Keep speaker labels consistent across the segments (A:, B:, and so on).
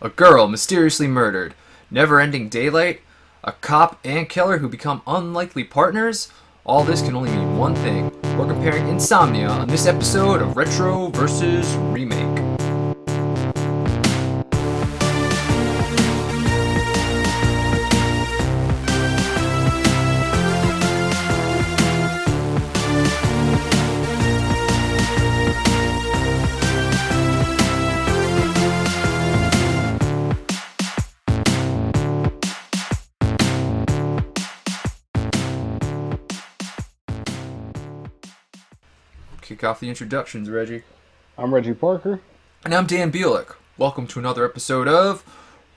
A: a girl mysteriously murdered, never ending daylight, a cop and killer who become unlikely partners. All this can only mean one thing. We're comparing Insomnia on this episode of Retro versus Remake. Kick off the introductions, Reggie.
B: I'm Reggie Parker.
A: And I'm Dan Bielik. Welcome to another episode of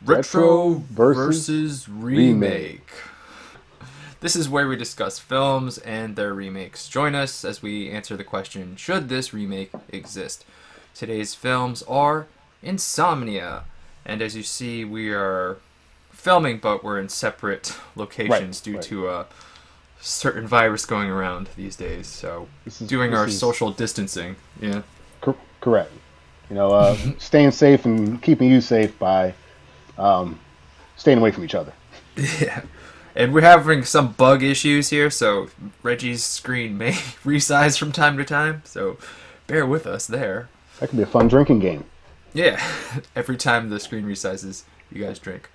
A: Retro,
B: Retro
A: versus,
B: versus
A: remake.
B: Remake.
A: This is where we discuss films and their remakes. Join us as we answer the question Should this remake exist? Today's films are Insomnia. And as you see, we are filming, but we're in separate locations due
B: right.
A: to a certain virus going around these days. So,
B: is-
A: doing our
B: is-
A: social distancing. Yeah.
B: Cor- correct. You know, uh, staying safe and keeping you safe by um, staying away from each other.
A: Yeah. And we're having some bug issues here, so Reggie's screen may resize from time to time, so bear with us there.
B: That could be a fun drinking game.
A: Yeah, every time the screen resizes, you guys drink.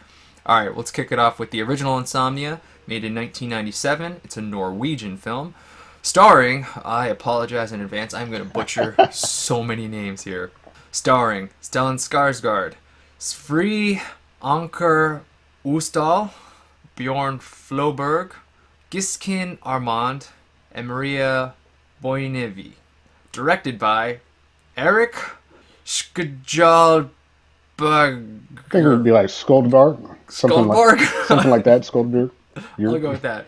A: Alright, let's kick it off with the original Insomnia, made in 1997. It's a Norwegian film. Starring, I apologize in advance, I'm going to butcher so many names here. Starring Stellan Skarsgård, Sfri Anker Ustal, Bjorn Floberg, Gisken Armand, and Maria Boinevi. Directed by Eric Skjalberg.
B: I think it would be like Skoldberg. Something? Like, something like that, Skoldberg. You're-
A: I'll go with that.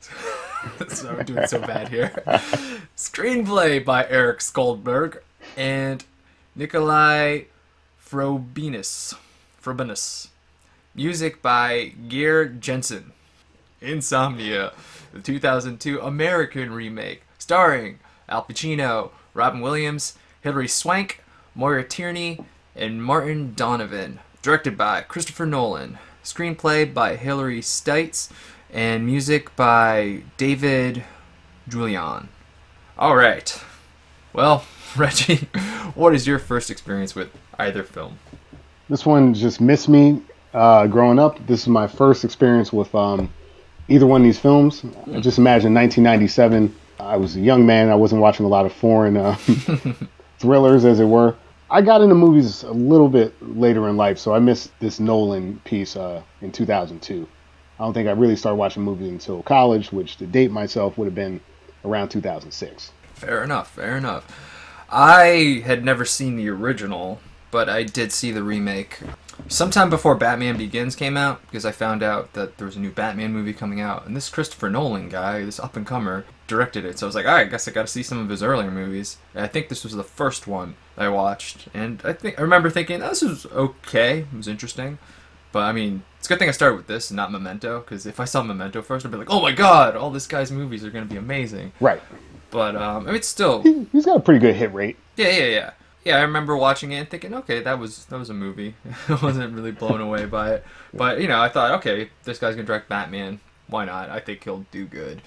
A: so I'm doing so bad here. Screenplay by Eric Skoldberg and Nikolai Frobinus. Frobinus. Music by Geir Jenssen. Insomnia, the 2002 American remake, starring Al Pacino, Robin Williams, Hilary Swank, Maura Tierney, and Martin Donovan. Directed by Christopher Nolan. Screenplay by Hillary Seitz, and music by David Julyan. All right. Well, Reggie, what is your first experience with either film?
B: This one just missed me uh, growing up. This is my first experience with um, either one of these films. Just imagine 1997. I was a young man. I wasn't watching a lot of foreign uh, thrillers, as it were. I got into movies a little bit later in life, so I missed this Nolan piece uh, in 2002. I don't think I really started watching movies until college, which to date myself would have been around 2006.
A: Fair enough, fair enough. I had never seen the original, but I did see the remake sometime before Batman Begins came out because I found out that there was a new Batman movie coming out, and this Christopher Nolan guy, this up and comer, directed it. So I was like, all right, I guess I got to see some of his earlier movies. And I think this was the first one I watched, and I think I remember thinking oh, this was okay, it was interesting. But I mean, it's a good thing I started with this and not Memento, because if I saw Memento first, I'd be like, oh my god, all this guy's movies are going to be amazing.
B: Right.
A: But um, I mean, it's still
B: He, he's got a pretty good hit rate.
A: yeah, yeah, yeah. Yeah, I remember watching it and thinking, okay, that was that was a movie. I wasn't really blown away by it, but you know, I thought, okay, this guy's gonna direct Batman. Why not? I think he'll do good.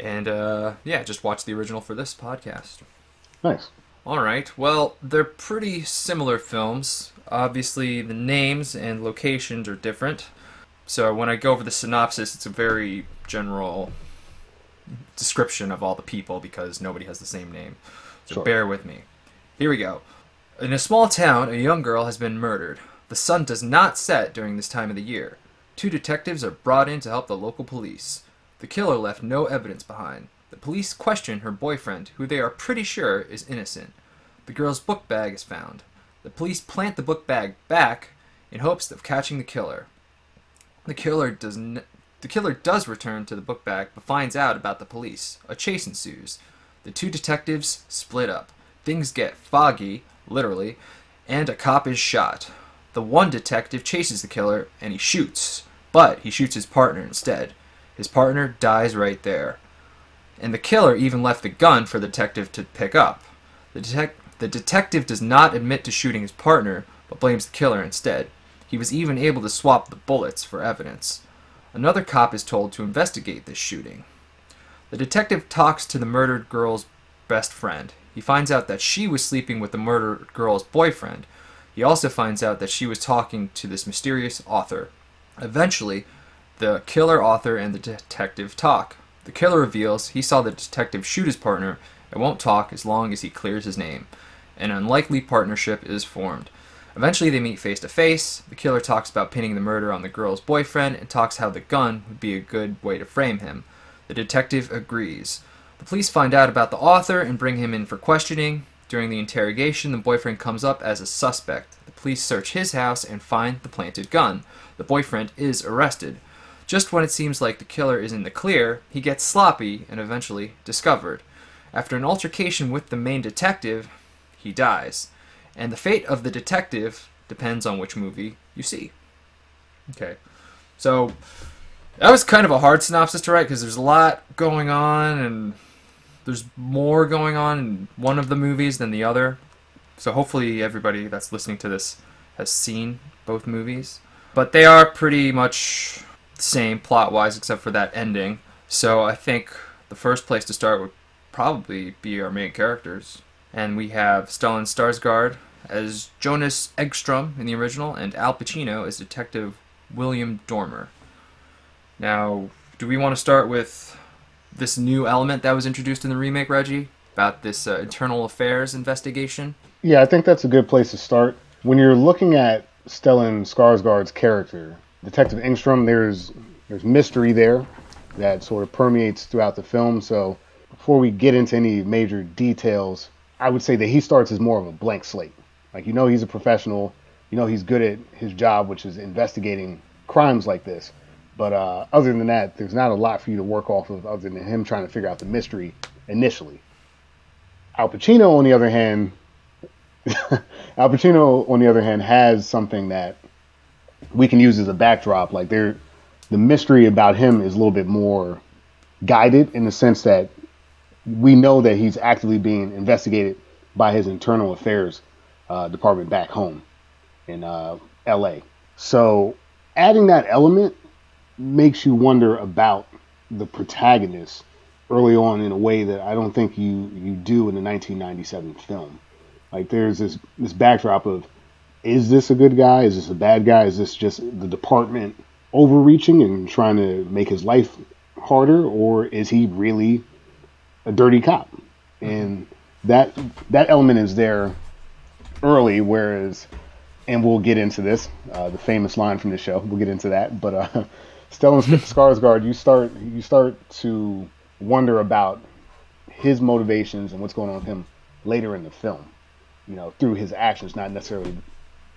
A: And uh, yeah, just watch the original for this podcast.
B: Nice.
A: All right. Well, they're pretty similar films. Obviously, the names and locations are different. So when I go over the synopsis, it's a very general description of all the people because nobody has the same name. So
B: Sure.
A: bear with me. Here we go. In a small town, a young girl has been murdered. The sun does not set during this time of the year. Two detectives are brought in to help the local police. The killer left no evidence behind. The police question her boyfriend, who they are pretty sure is innocent. The girl's book bag is found. The police plant the book bag back in hopes of catching the killer. The killer does n- the killer does return to the book bag but finds out about the police. A chase ensues. The two detectives split up. Things get foggy, literally, and a cop is shot. The one detective chases the killer and he shoots, but he shoots his partner instead. His partner dies right there. And the killer even left the gun for the detective to pick up. The, detec- the detective does not admit to shooting his partner, but blames the killer instead. He was even able to swap the bullets for evidence. Another cop is told to investigate this shooting. The detective talks to the murdered girl's best friend. He finds out that she was sleeping with the murdered girl's boyfriend. He also finds out that she was talking to this mysterious author. Eventually, the killer author and the detective talk. The killer reveals he saw the detective shoot his partner and won't talk as long as he clears his name. An unlikely partnership is formed. Eventually, they meet face to face. The killer talks about pinning the murder on the girl's boyfriend and talks how the gun would be a good way to frame him. The detective agrees. The police find out about the author and bring him in for questioning. During the interrogation, the boyfriend comes up as a suspect. The police search his house and find the planted gun. The boyfriend is arrested. Just when it seems like the killer is in the clear, he gets sloppy and eventually discovered. After an altercation with the main detective, he dies. And the fate of the detective depends on which movie you see. Okay. So, that was kind of a hard synopsis to write because there's a lot going on and there's more going on in one of the movies than the other. So hopefully everybody that's listening to this has seen both movies. But they are pretty much the same plot wise except for that ending. So I think the first place to start would probably be our main characters. And we have Stellan Skarsgård as Jonas Engstrom in the original and Al Pacino as Detective William Dormer. Now, do we want to start with this new element that was introduced in the remake, Reggie, about this uh, internal affairs investigation?
B: Yeah, I think that's a good place to start. When you're looking at Stellan Skarsgård's character, Detective Engstrom, there's there's mystery there that sort of permeates throughout the film. So before we get into any major details, I would say that he starts as more of a blank slate. Like you know he's a professional, you know he's good at his job, which is investigating crimes like this. But uh, other than that, there's not a lot for you to work off of other than him trying to figure out the mystery initially. Al Pacino, on the other hand, Al Pacino, on the other hand, has something that we can use as a backdrop. Like there, the mystery about him is a little bit more guided in the sense that we know that he's actively being investigated by his internal affairs uh, department back home in uh, L.A. So adding that element makes you wonder about the protagonist early on in a way that I don't think you you do in the 1997 film. Like there's this this backdrop of is this a good guy? Is this a bad guy? Is this just the department overreaching and trying to make his life harder or is he really a dirty cop? And that that element is there early whereas and we'll get into this uh, the famous line from the show. We'll get into that, but uh Stellan Skarsgård, you start you start to wonder about his motivations and what's going on with him later in the film. You know, through his actions, not necessarily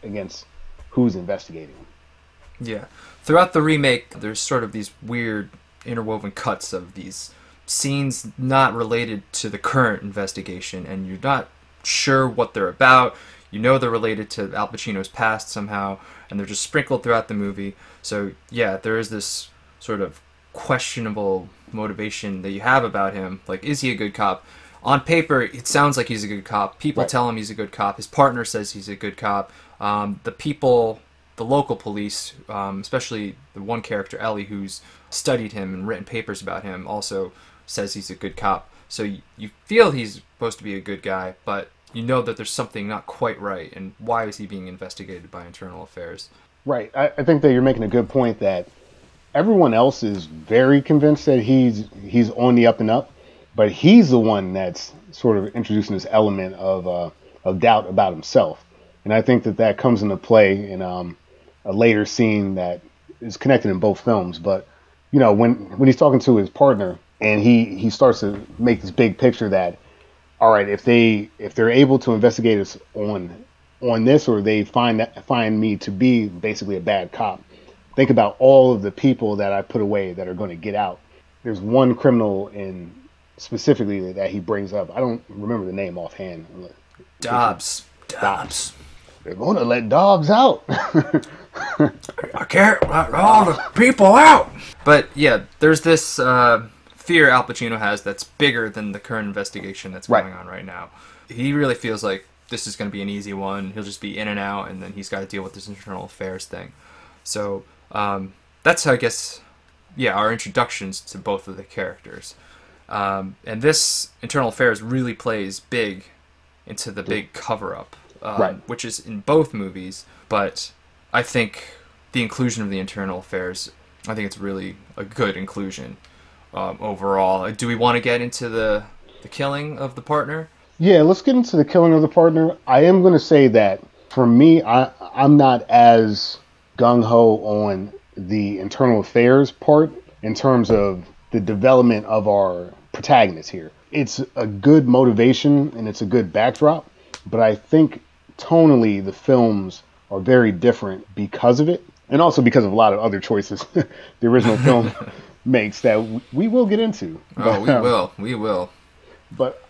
B: against who's investigating him.
A: Yeah. Throughout the remake, there's sort of these weird interwoven cuts of these scenes not related to the current investigation, and you're not sure what they're about. You know they're related to Al Pacino's past somehow, and they're just sprinkled throughout the movie. So yeah, there is this sort of questionable motivation that you have about him. Like, is he a good cop? On paper, it sounds like he's a good cop. People
B: Right.
A: tell him he's a good cop. His partner says he's a good cop. Um, the people, the local police, um, especially the one character Ellie, who's studied him and written papers about him, also says he's a good cop. So you, you feel he's supposed to be a good guy, but you know that there's something not quite right. And why is he being investigated by internal affairs?
B: Right. I, I think that you're making a good point that everyone else is very convinced that he's he's on the up and up, but he's the one that's sort of introducing this element of uh, of doubt about himself, and I think that that comes into play in um, a later scene that is connected in both films. But you know, when when he's talking to his partner and he he starts to make this big picture that all right, if they if they're able to investigate us on on this, or they find that find me to be basically a bad cop, think about all of the people that I put away that are going to get out. There's one criminal in specifically that he brings up. I don't remember the name offhand.
A: Dobbs. Dobbs.
B: They're going to let Dobbs out.
A: I can't let all the people out. But yeah, there's this uh, fear Al Pacino has that's bigger than the current investigation that's
B: Right.
A: going on right now. He really feels like this is going to be an easy one. He'll just be in and out, and then he's got to deal with this internal affairs thing. So um, that's how I guess, yeah, our introductions to both of the characters. Um, and this internal affairs really plays big into the big cover up, um,
B: Right.
A: which is in both movies. But I think the inclusion of the internal affairs, I think it's really a good inclusion um, overall. Do we want to get into the the killing of the partner?
B: Yeah, let's get into the killing of the partner. I am going to say that for me, I I'm not as gung ho on the internal affairs part in terms of the development of our protagonist here. It's a good motivation and it's a good backdrop, but I think tonally the films are very different because of it, and also because of a lot of other choices the original film makes that we will get into.
A: Oh, we
B: um,
A: will. We will.
B: but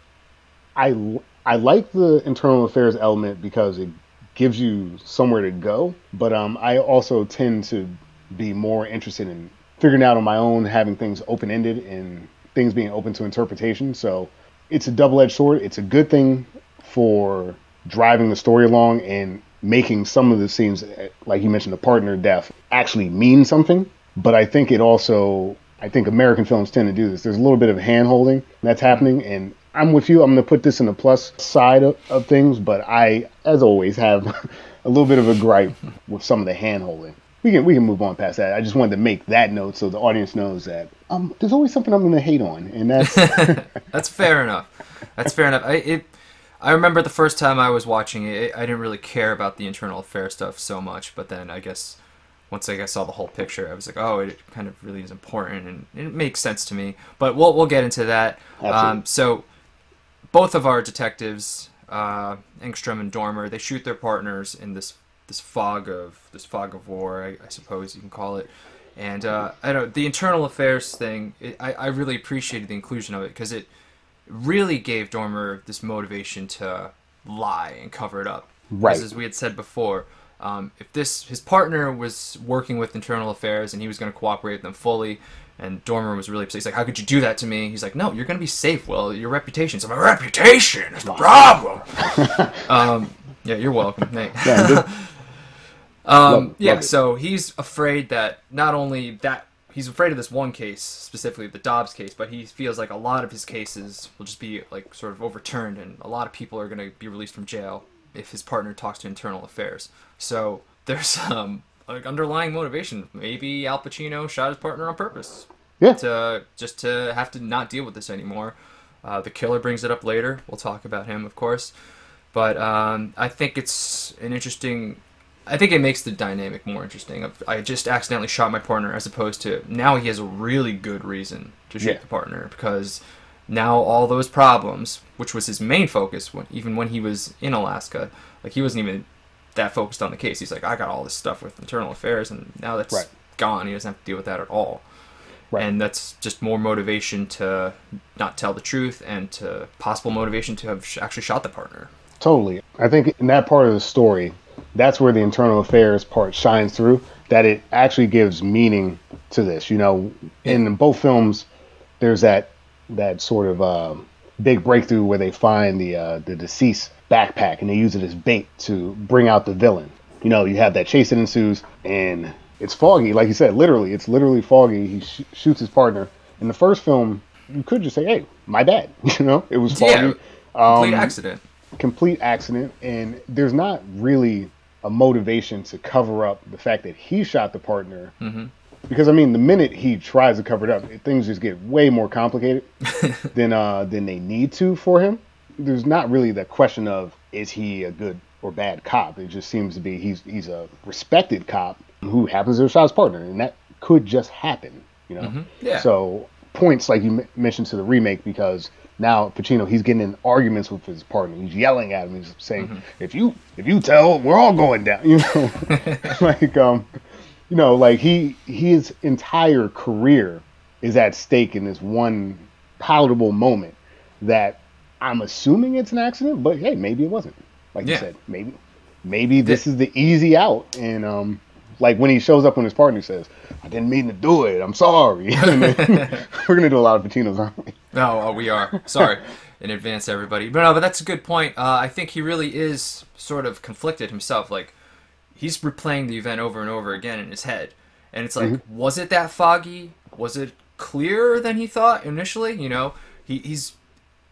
B: I I like the internal affairs element because it gives you somewhere to go. But um, I also tend to be more interested in figuring out on my own, having things open ended and things being open to interpretation. So it's a double edged sword. It's a good thing for driving the story along and making some of the scenes, like you mentioned, the partner death, actually mean something. But I think it also, I think American films tend to do this. There's a little bit of hand holding that's happening, and I'm with you. I'm going to put this in the plus side of, of things, but I, as always, have a little bit of a gripe with some of the hand holding. We can we can move on past that. I just wanted to make that note so the audience knows that um, there's always something I'm going to hate on, and that's
A: That's fair enough. That's fair enough. I it, I remember the first time I was watching it, I didn't really care about the internal affair stuff so much, but then I guess once I guess saw the whole picture, I was like, oh, it kind of really is important, and it makes sense to me. But we'll we'll get into that. Um, so both of our detectives, uh, Engstrom and Dormer, they shoot their partners in this this fog of this fog of war, I, I suppose you can call it. And uh, I don't the internal affairs thing. It, I I really appreciated the inclusion of it because it really gave Dormer this motivation to lie and cover it up.
B: Right.
A: As we had said before, um, if this his partner was working with internal affairs and he was going to cooperate with them fully, and Dormer was really upset. He's like, "How could you do that to me?" He's like, "No, you're going to be safe. Well, your reputation. So my reputation is the problem." um, yeah, you're welcome. Nate.
B: Yeah.
A: Um,
B: Love-
A: yeah,
B: love
A: so he's afraid that not only that he's afraid of this one case specifically, the Dobbs case, but he feels like a lot of his cases will just be like sort of overturned, and a lot of people are going to be released from jail if his partner talks to internal affairs. So there's um like underlying motivation. Maybe Al Pacino shot his partner on purpose
B: yeah,
A: to just to have to not deal with this anymore. Uh, the killer brings it up later. We'll talk about him, of course. But um, I think it's an interesting. I think it makes the dynamic more interesting. Of I just accidentally shot my partner, as opposed to now he has a really good reason to shoot
B: Yeah.
A: the partner because now all those problems, which was his main focus, when even when he was in Alaska, like he wasn't even that focused on the case. He's like, I got all this stuff with internal affairs, and now that's
B: Right.
A: gone. He doesn't have to deal with that at all
B: Right.
A: and that's just more motivation to not tell the truth and to possible motivation to have sh- actually shot the partner
B: Totally. I think in that part of the story, that's where the internal affairs part shines through. That it actually gives meaning to this. You know, in both films, there's that that sort of uh, big breakthrough where they find the uh, the deceased backpack and they use it as bait to bring out the villain. You know, you have that chase that ensues, and it's foggy, like you said. Literally, it's literally foggy. He sh- shoots his partner. In the first film, you could just say, "Hey, my bad." You know, it was foggy.
A: yeah complete
B: Um,
A: accident
B: complete accident and there's not really a motivation to cover up the fact that he shot the partner
A: Mm-hmm.
B: Because i mean the minute he tries to cover it up things just get way more complicated than uh than they need to for him there's not really the question of is he a good or bad cop it just seems to be he's he's a respected cop who happens to have shot his partner and that could just happen you know
A: Mm-hmm. Yeah.
B: so points like you m- mentioned to the remake because now Pacino he's getting in arguments with his partner. He's yelling at him. He's saying,
A: Mm-hmm.
B: "If you if you tell, we're all going down." You know, like um, you know, like he his entire career is at stake in this one palatable moment that I'm assuming it's an accident, but hey, maybe it wasn't. Like you said, maybe maybe this is the easy out and um like when he shows up when his partner says, "I didn't mean to do it. I'm sorry." We're gonna do a lot of Pacino's, aren't we?
A: no oh, we are sorry in advance everybody. But no, but that's a good point. Uh, I think he really is sort of conflicted himself. Like he's replaying the event over and over again in his head, and it's like,
B: Mm-hmm.
A: was it that foggy? Was it clearer than he thought initially? You know, he, he's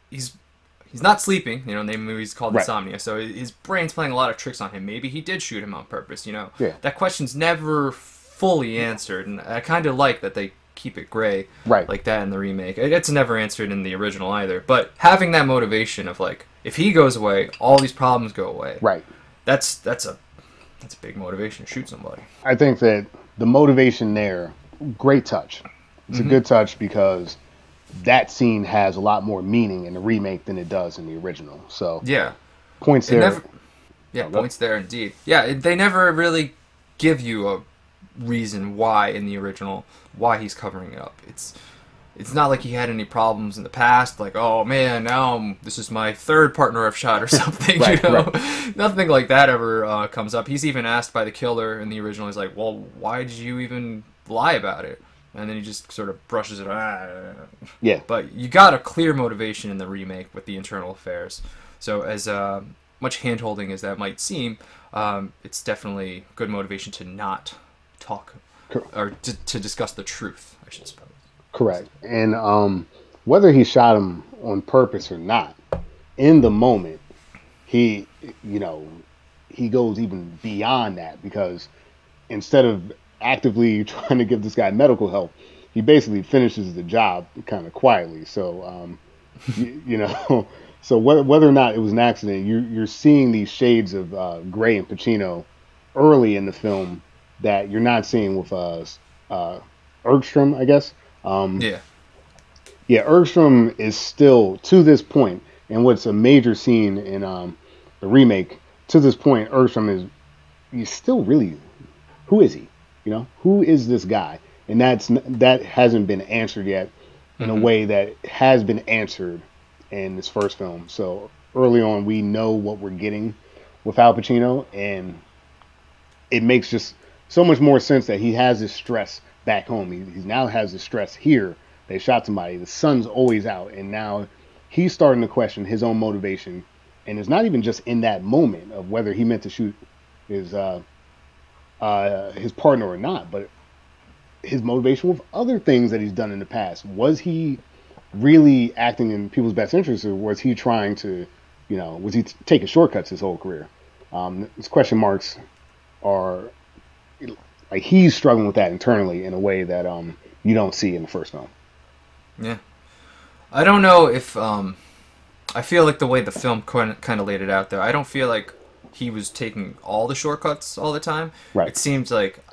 A: he's he's not sleeping. You know, the movie's called
B: Right.
A: Insomnia, so his brain's playing a lot of tricks on him. Maybe he did shoot him on purpose. You know,
B: Yeah.
A: that question's never fully answered, and I kind of like that they keep it gray
B: Right.
A: like that in the remake. It's never answered in the original either. But having that motivation of like, if he goes away, all these problems go away.
B: Right.
A: That's that's a that's a big motivation to shoot somebody.
B: I think that the motivation there, great touch. It's
A: Mm-hmm.
B: a good touch because that scene has a lot more meaning in the remake than it does in the original. So
A: Yeah.
B: points there.
A: never. Yeah,
B: go.
A: points there indeed. Yeah, it, they never really give you a reason why in the original why he's covering it up. It's it's not like he had any problems in the past. Like, oh man, now I'm, this is my third partner I've shot or something.
B: Right,
A: you know, nothing like that ever uh, comes up. He's even asked by the killer in the original. He's like, well, why did you even lie about it? And then he just sort of brushes it. Ah.
B: yeah.
A: But you got a clear motivation in the remake with the internal affairs. So as uh, much hand-holding as that might seem, um, it's definitely good motivation to not talk or to, to discuss the truth. I should suppose.
B: Correct. And um, whether he shot him on purpose or not, in the moment, he, you know, he goes even beyond that because instead of actively trying to give this guy medical help, he basically finishes the job kind of quietly. So, um, you, you know, so whether, whether or not it was an accident, you, you're seeing these shades of uh, Gray and Pacino early in the film that you're not seeing with uh, uh, Engstrom, I guess. Um,
A: Yeah.
B: yeah, Engstrom is still to this point, and what's a major scene in um, the remake. To this point, Engstrom is he's still really who is he? You know, who is this guy? And that's that hasn't been answered yet in a way that has been answered in this first film. So early on, we know what we're getting with Al Pacino, and it makes just so much more sense that he has this stress back home. He, he now has this stress here. They shot somebody. The sun's always out, and now he's starting to question his own motivation. And it's not even just in that moment of whether he meant to shoot his uh, uh, his partner or not, but his motivation with other things that he's done in the past. Was he really acting in people's best interests, or was he trying to, you know, was he t- taking shortcuts his whole career? Um, these question marks are like he's struggling with that internally in a way that um, you don't see in the first film.
A: Yeah. I don't know if um I feel like the way the film kind of laid it out there. I don't feel like he was taking all the shortcuts all the time.
B: Right.
A: It seems like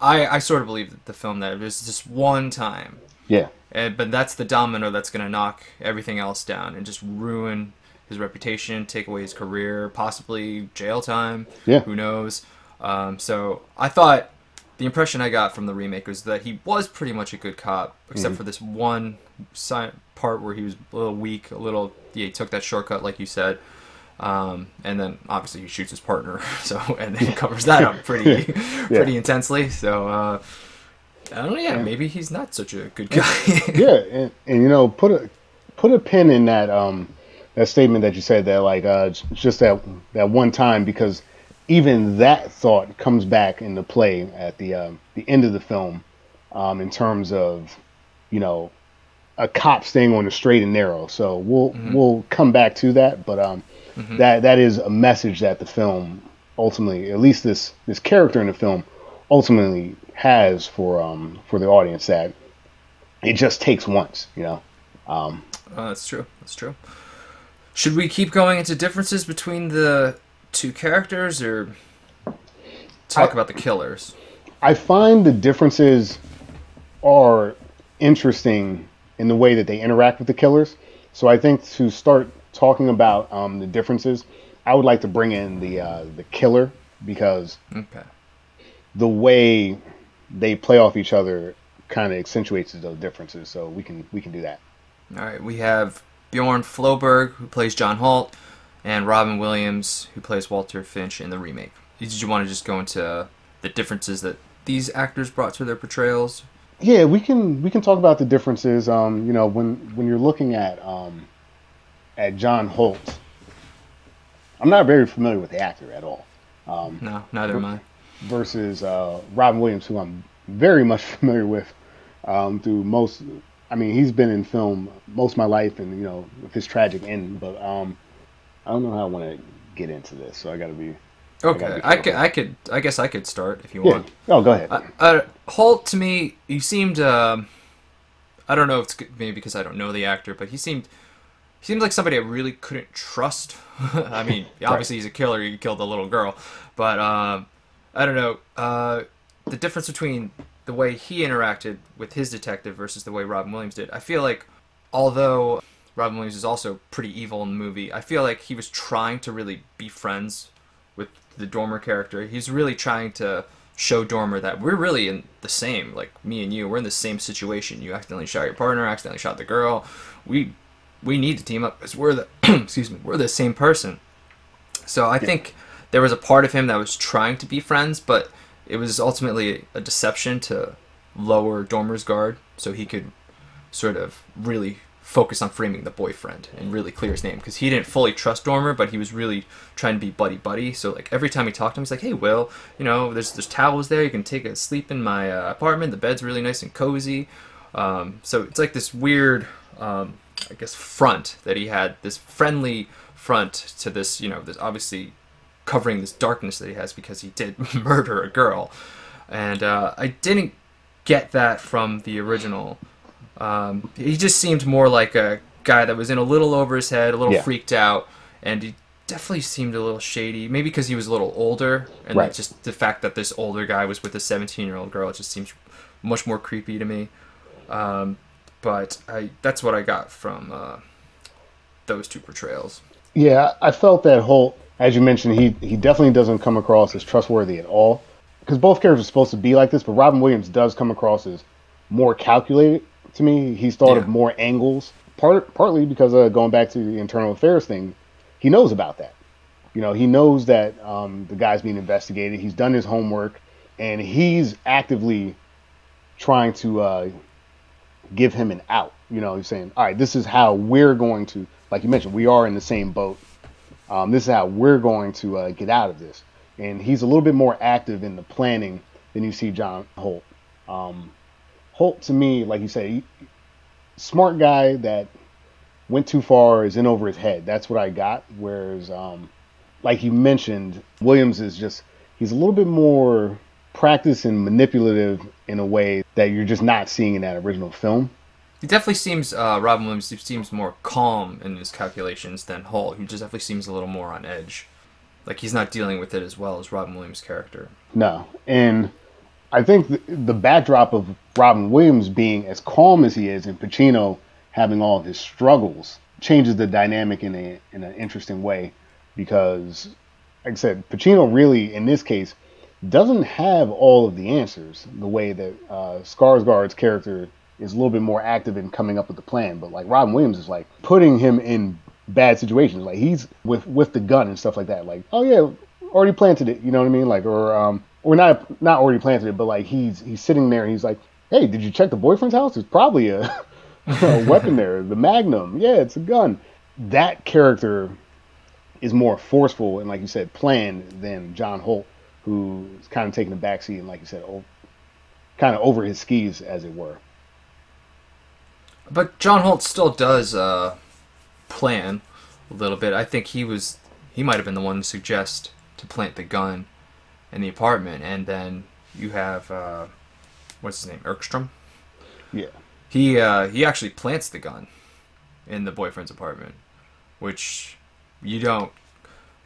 A: I I sort of believe that the film that it was just one time.
B: Yeah,
A: And, but that's the domino that's going to knock everything else down and just ruin his reputation, take away his career, possibly jail time.
B: Yeah.
A: Who knows? Um, so I thought the impression I got from the remake was that he was pretty much a good cop, except for this one part where he was a little weak, a little. Yeah, he took that shortcut, like you said. Um, and then obviously he shoots his partner, so and then covers that up pretty, pretty intensely. So uh, I don't know. Yeah, maybe he's not such a good guy.
B: yeah, and, and you know, put a put a pin in that um that statement that you said that like uh just that that one time because even that thought comes back into play at the um, the end of the film um in terms of you know a cop staying on the straight and narrow. So we'll we'll come back to that, but um that that is a message that the film ultimately, at least this this character in the film, ultimately has for um for the audience that it just takes once, you know. Um,
A: Oh, that's true. That's true. Should we keep going into differences between the two characters, or talk
B: I-
A: about the killers?
B: I find the differences are interesting in the way that they interact with the killers. So I think to start talking about um, the differences, I would like to bring in the uh, the killer because
A: Okay.
B: the way they play off each other kind of accentuates those differences. So we can we can do that.
A: All right. We have Bjorn Floberg, who plays John Holt, and Robin Williams, who plays Walter Finch in the remake. Did you want to just go into the differences that these actors brought to their portrayals?
B: Yeah, we can we can talk about the differences. Um, you know, when when you're looking at um, at John Holt, I'm not very familiar with the actor at all. Um,
A: no, neither am I.
B: Versus uh, Robin Williams, who I'm very much familiar with um, through most. I mean, he's been in film most of my life, and you know, with his tragic end. But um, I don't know how I want to get into this, so I got to be.
A: Okay, I, I, could, I could, I guess I could start if you
B: yeah.
A: want.
B: Oh, go ahead.
A: Uh, uh, Holt to me, he seemed. Uh, I don't know if it's maybe because I don't know the actor, but he seemed he seemed like somebody I really couldn't trust. I mean, obviously he's a killer. He killed a little girl, but um, I don't know uh, the difference between the way he interacted with his detective versus the way Robin Williams did. I feel like although Robin Williams is also pretty evil in the movie, I feel like he was trying to really be friends with the Dormer character. He's really trying to show Dormer that we're really in the same, like me and you, we're in the same situation. You accidentally shot your partner, accidentally shot the girl. We we need to team up because we're the excuse me, we're the same person. So I yeah. think there was a part of him that was trying to be friends, but it was ultimately a deception to lower Dormer's guard so he could sort of really focus on framing the boyfriend and really clear his name because he didn't fully trust Dormer, but he was really trying to be buddy buddy. So like every time he talked to him, he's like, "Hey, Will, you know, there's there's towels there. You can take a sleep in my uh, apartment. The bed's really nice and cozy." Um, so it's like this weird, um, I guess, front that he had. This friendly front to this, you know, this obviously covering this darkness that he has because he did murder a girl, and uh, I didn't get that from the original um, he just seemed more like a guy that was in a little over his head, a little yeah. freaked out, and he definitely seemed a little shady. Maybe because he was a little older, and right. just the fact that this older guy was with a 17 year old girl, it just seems much more creepy to me. Um, but I, that's what I got from uh, those two portrayals.
B: Yeah, I felt that Holt, as you mentioned, he he definitely doesn't come across as trustworthy at all. Because both characters are supposed to be like this, but Robin Williams does come across as more calculated to me. He's thought yeah. of more angles, part partly because uh, going back to the internal affairs thing, he knows about that. You know, he knows that um, the guy's being investigated. He's done his homework, and he's actively trying to uh, give him an out. You know, he's saying, "All right, this is how we're going to." Like you mentioned, we are in the same boat. Um, this is how we're going to uh, get out of this. And he's a little bit more active in the planning than you see John Holt. Um, Holt to me, like you say, smart guy that went too far is in over his head. That's what I got. Whereas, um, like you mentioned, Williams is just he's a little bit more practiced and manipulative in a way that you're just not seeing in that original film.
A: He definitely seems uh, Robin Williams seems more calm in his calculations than Holt. He just definitely seems a little more on edge. Like he's not dealing with it as well as Robin Williams' character.
B: No, and I think the, the, backdrop of Robin Williams being as calm as he is and Pacino having all his struggles changes the dynamic in a in an interesting way because like I said Pacino really in this case doesn't have all of the answers the way that uh, Skarsgård's character is a little bit more active in coming up with the plan. But like Robin Williams is like putting him in bad situations. Like he's with with the gun and stuff like that. Like oh yeah already planted it. You know what I mean? Like or um or not not already planted it, but like he's he's sitting there and he's like, "Hey, did you check the boyfriend's house? There's probably a, a weapon there, the Magnum. Yeah, it's a gun." That character is more forceful and, like you said, planned than John Holt, who's kind of taking the backseat and, like you said, kind of over his skis, as it were.
A: But John Holt still does uh, plan a little bit. I think he was he might have been the one to suggest to plant the gun in the apartment, and then you have uh, what's his name, Ekstrom.
B: Yeah.
A: He uh, he actually plants the gun in the boyfriend's apartment, which you don't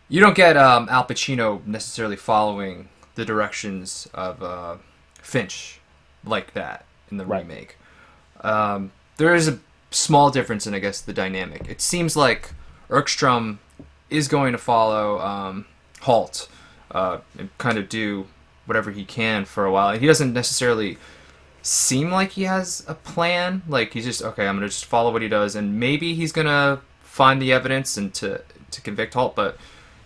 A: you don't get um, Al Pacino necessarily following the directions of uh, Finch like that in the right. remake. Um, there is a small difference in, I guess, the dynamic. It seems like Ekstrom is going to follow um, Holt uh, and kind of do whatever he can for a while. He doesn't necessarily seem like he has a plan. Like he's just okay. I'm gonna just follow what he does, and maybe he's gonna find the evidence and to to convict Holt. But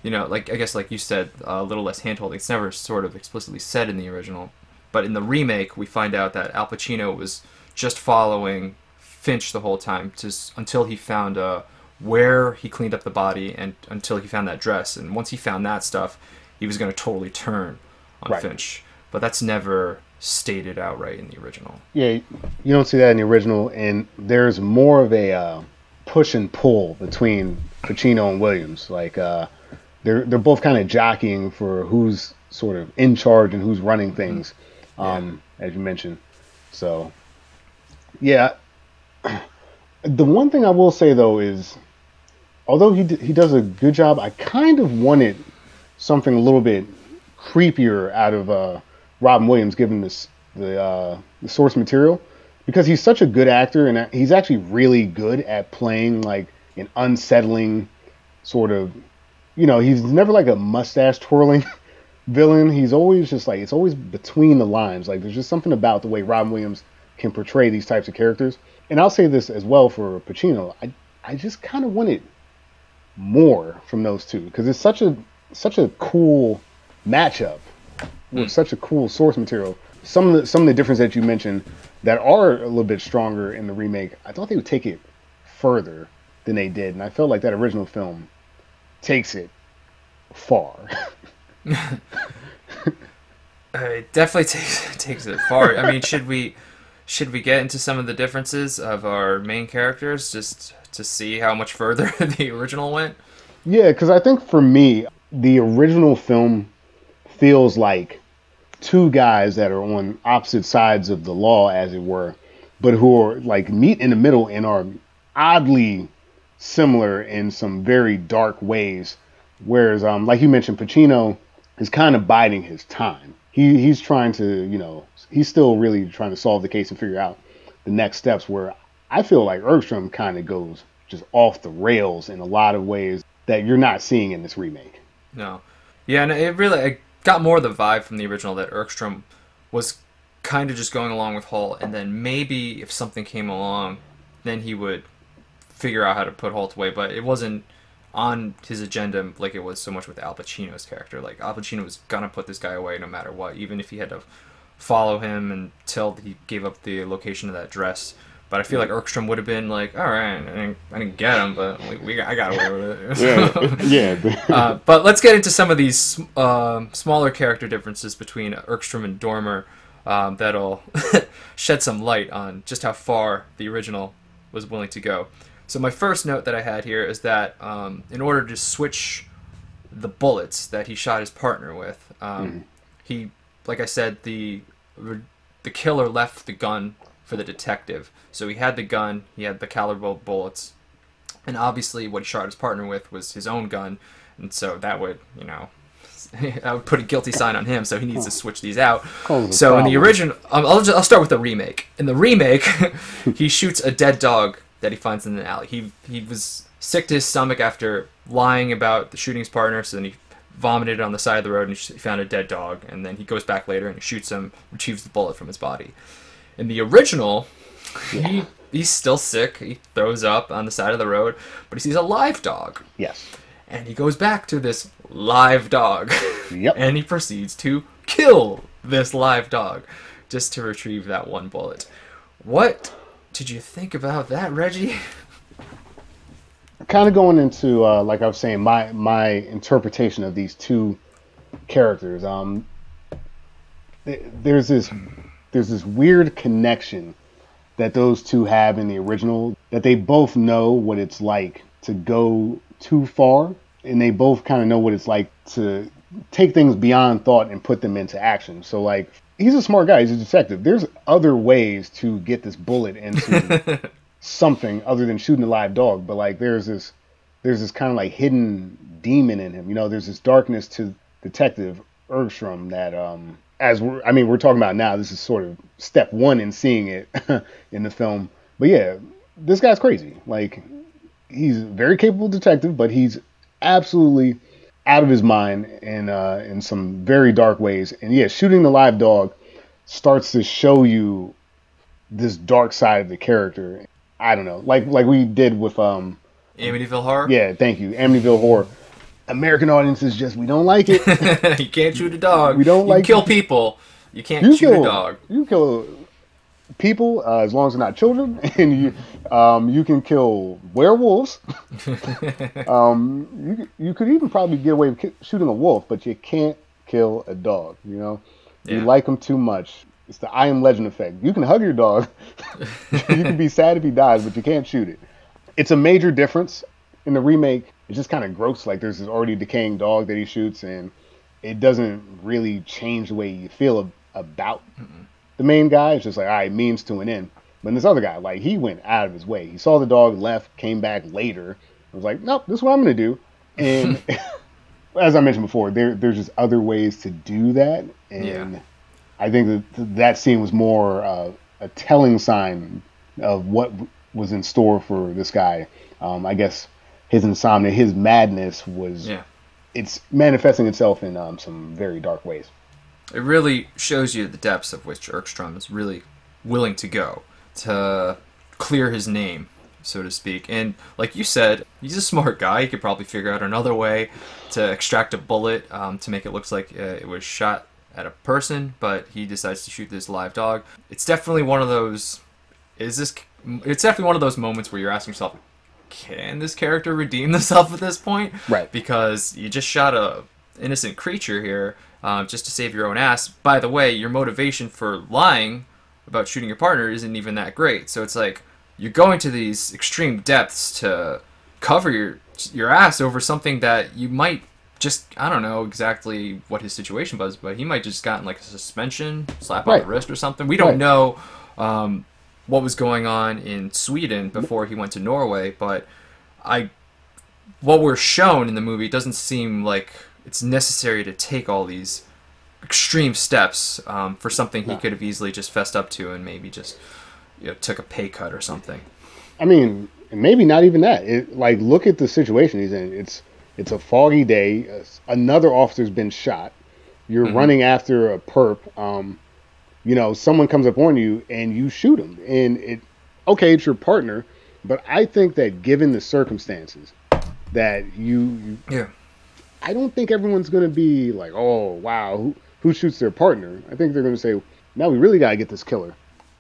A: you know, like I guess like you said, a little less handholding. It's never sort of explicitly said in the original, but in the remake, we find out that Al Pacino was just following Finch the whole time, just until he found uh, where he cleaned up the body and until he found that dress. And once he found that stuff, he was going to totally turn on
B: Right.
A: Finch. But that's never stated outright in the original.
B: Yeah, you don't see that in the original, and there's more of a uh, push and pull between Pacino and Williams. Like uh, they're they're both kind of jockeying for who's sort of in charge and who's running things, um, as you mentioned. So, yeah, the one thing I will say though is, although he d- he does a good job, I kind of wanted something a little bit creepier out of uh, Robin Williams, given this the uh, the source material, because he's such a good actor and he's actually really good at playing like an unsettling sort of, you know, he's never like a mustache twirling villain. He's always just like it's always between the lines. Like there's just something about the way Robin Williams can portray these types of characters. And I'll say this as well for Pacino. I I just kind of wanted more from those two because it's such a such a cool matchup with such a cool source material. Some of the some of the differences that you mentioned that are a little bit stronger in the remake, I thought they would take it further than they did, and I felt like that original film takes it far.
A: Uh, it definitely takes takes it far. I mean, should we should we get into some of the differences of our main characters just to see how much further the original went?
B: Yeah, because I think for me, the original film feels like two guys that are on opposite sides of the law, as it were, but who are like meet in the middle and are oddly similar in some very dark ways. Whereas, um, like you mentioned, Pacino is kind of biding his time. He he's trying to, you know, he's still really trying to solve the case and figure out the next steps. Where I feel like Engstrom kind of goes just off the rails in a lot of ways that you're not seeing in this remake.
A: No. Yeah, and it really I got more of the vibe from the original that Engstrom was kind of just going along with Holt, and then maybe if something came along, then he would figure out how to put Holt away. But it wasn't on his agenda like it was so much with Al Pacino's character. Like Al Pacino was gonna put this guy away no matter what, even if he had to follow him until he gave up the location of that dress. But I feel like Engstrom would have been like, all right, I didn't, I didn't get him, but we, we I got away with it.
B: yeah.
A: uh, but let's get into some of these um, smaller character differences between Engstrom and Dormer um, that'll shed some light on just how far the original was willing to go. So my first note that I had here is that um, in order to switch the bullets that he shot his partner with, um, he, like I said, the the killer left the gun for the detective. So he had the gun, he had the caliber bullets, and obviously what he shot his partner with was his own gun, and so that would, you know, I would put a guilty sign on him. So he needs to switch these out. So in the original, um, I'll, just, I'll start with the remake. In the remake, he shoots a dead dog that he finds in an alley. He he was sick to his stomach after lying about the shooting his partner, so then he vomited on the side of the road and he found a dead dog. And then he goes back later and he shoots him, retrieves the bullet from his body. In the original, he he's still sick. He throws up on the side of the road, but he sees a live dog,
B: Yes.
A: and he goes back to this live dog,
B: Yep.
A: and he proceeds to kill this live dog just to retrieve that one bullet. What did you think about that, Reggie?
B: kind of going into uh, like I was saying, my my interpretation of these two characters. Um, th- there's this there's this weird connection that those two have in the original. That they both know what it's like to go too far, and they both kind of know what it's like to take things beyond thought and put them into action. So like. He's a smart guy. He's a detective. There's other ways to get this bullet into something other than shooting a live dog. But like, there's this, there's this kind of like hidden demon in him. You know, there's this darkness to Detective Engstrom that, um, as we're, I mean, we're talking about now. This is sort of step one in seeing it in the film. But yeah, this guy's crazy. Like, he's a very capable detective, but he's absolutely out of his mind in uh, in some very dark ways. And yeah, shooting the live dog starts to show you this dark side of the character. I don't know, like like we did with um
A: Amityville Horror?
B: yeah, thank you, Amityville Horror. American audiences just we don't like it.
A: you can't shoot a dog.
B: We don't
A: you
B: like-
A: can kill people. You can't
B: You
A: shoot
B: kill
A: a dog.
B: You kill people uh, as long as they're not children, and you um, you can kill werewolves. um, you you could even probably get away with shooting a wolf, but you can't kill a dog. You know, you like them too much. It's the I am Legend effect. You can hug your dog. you can be sad if he dies, but you can't shoot it. It's a major difference in the remake. It's just kind of gross. Like there's this already decaying dog that he shoots, and it doesn't really change the way you feel ab- about the main guy. It's just like, all right, means to an end. But this other guy, like he went out of his way. He saw the dog, left, came back later. I was like, nope, this is what I'm gonna do. And as I mentioned before, there there's just other ways to do that, and
A: Yeah.
B: I think that that scene was more uh, a telling sign of what was in store for this guy. Um, I guess his insomnia, his madness was
A: Yeah.
B: it's manifesting itself in um, some very dark ways.
A: It really shows you the depths of which Engstrom is really willing to go to clear his name, so to speak. And like you said, he's a smart guy. He could probably figure out another way to extract a bullet um, to make it look like uh, it was shot at a person, but he decides to shoot this live dog. It's definitely one of those. Is this? It's definitely one of those moments where you're asking yourself, can this character redeem themselves at this point?
B: Right.
A: Because you just shot a innocent creature here um, just to save your own ass. By the way, your motivation for lying about shooting your partner isn't even that great. So it's like you're going to these extreme depths to cover your your ass over something that you might just I don't know exactly what his situation was, but he might just gotten like a suspension, slap on the wrist or something. We don't
B: Right.
A: know um, what was going on in Sweden before he went to Norway, but I what we're shown in the movie doesn't seem like it's necessary to take all these extreme steps um, for something he
B: No.
A: could have easily just fessed up to and maybe just you know, took a pay cut or something.
B: I mean, maybe not even that. It, like, look at the situation he's in. It's it's a foggy day. Another officer's been shot. You're running after a perp. Um, you know, someone comes up on you and you shoot him. And it, okay, it's your partner, but I think that given the circumstances, that you, you
A: Yeah.
B: I don't think everyone's going to be like, oh, wow, who, who shoots their partner? I think they're going to say, now we really got to get this killer.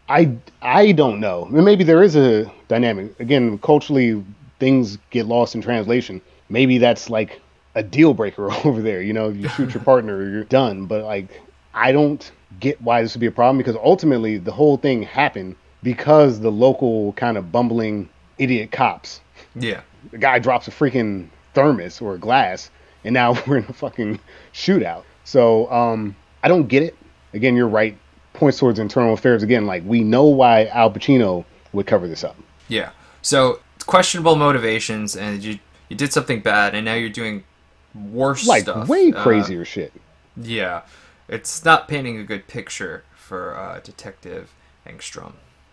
B: I, I don't know. Maybe there is a dynamic. Again, culturally, things get lost in translation. Maybe that's like a deal breaker over there. You know, you shoot your partner, you're done. But like, I don't get why this would be a problem because ultimately the whole thing happened because the local kind of bumbling idiot cops
A: Yeah.
B: the guy drops a freaking thermos or a glass, and now we're in a fucking shootout. So um, I don't get it. Again, you're right. Points towards internal affairs. Again, like we know why Al Pacino would cover this up.
A: Yeah. So questionable motivations, and you you did something bad, and now you're doing worse stuff.
B: Like
A: stuff.
B: way
A: Uh,
B: crazier shit.
A: yeah, it's not painting a good picture for uh, Detective Engstrom.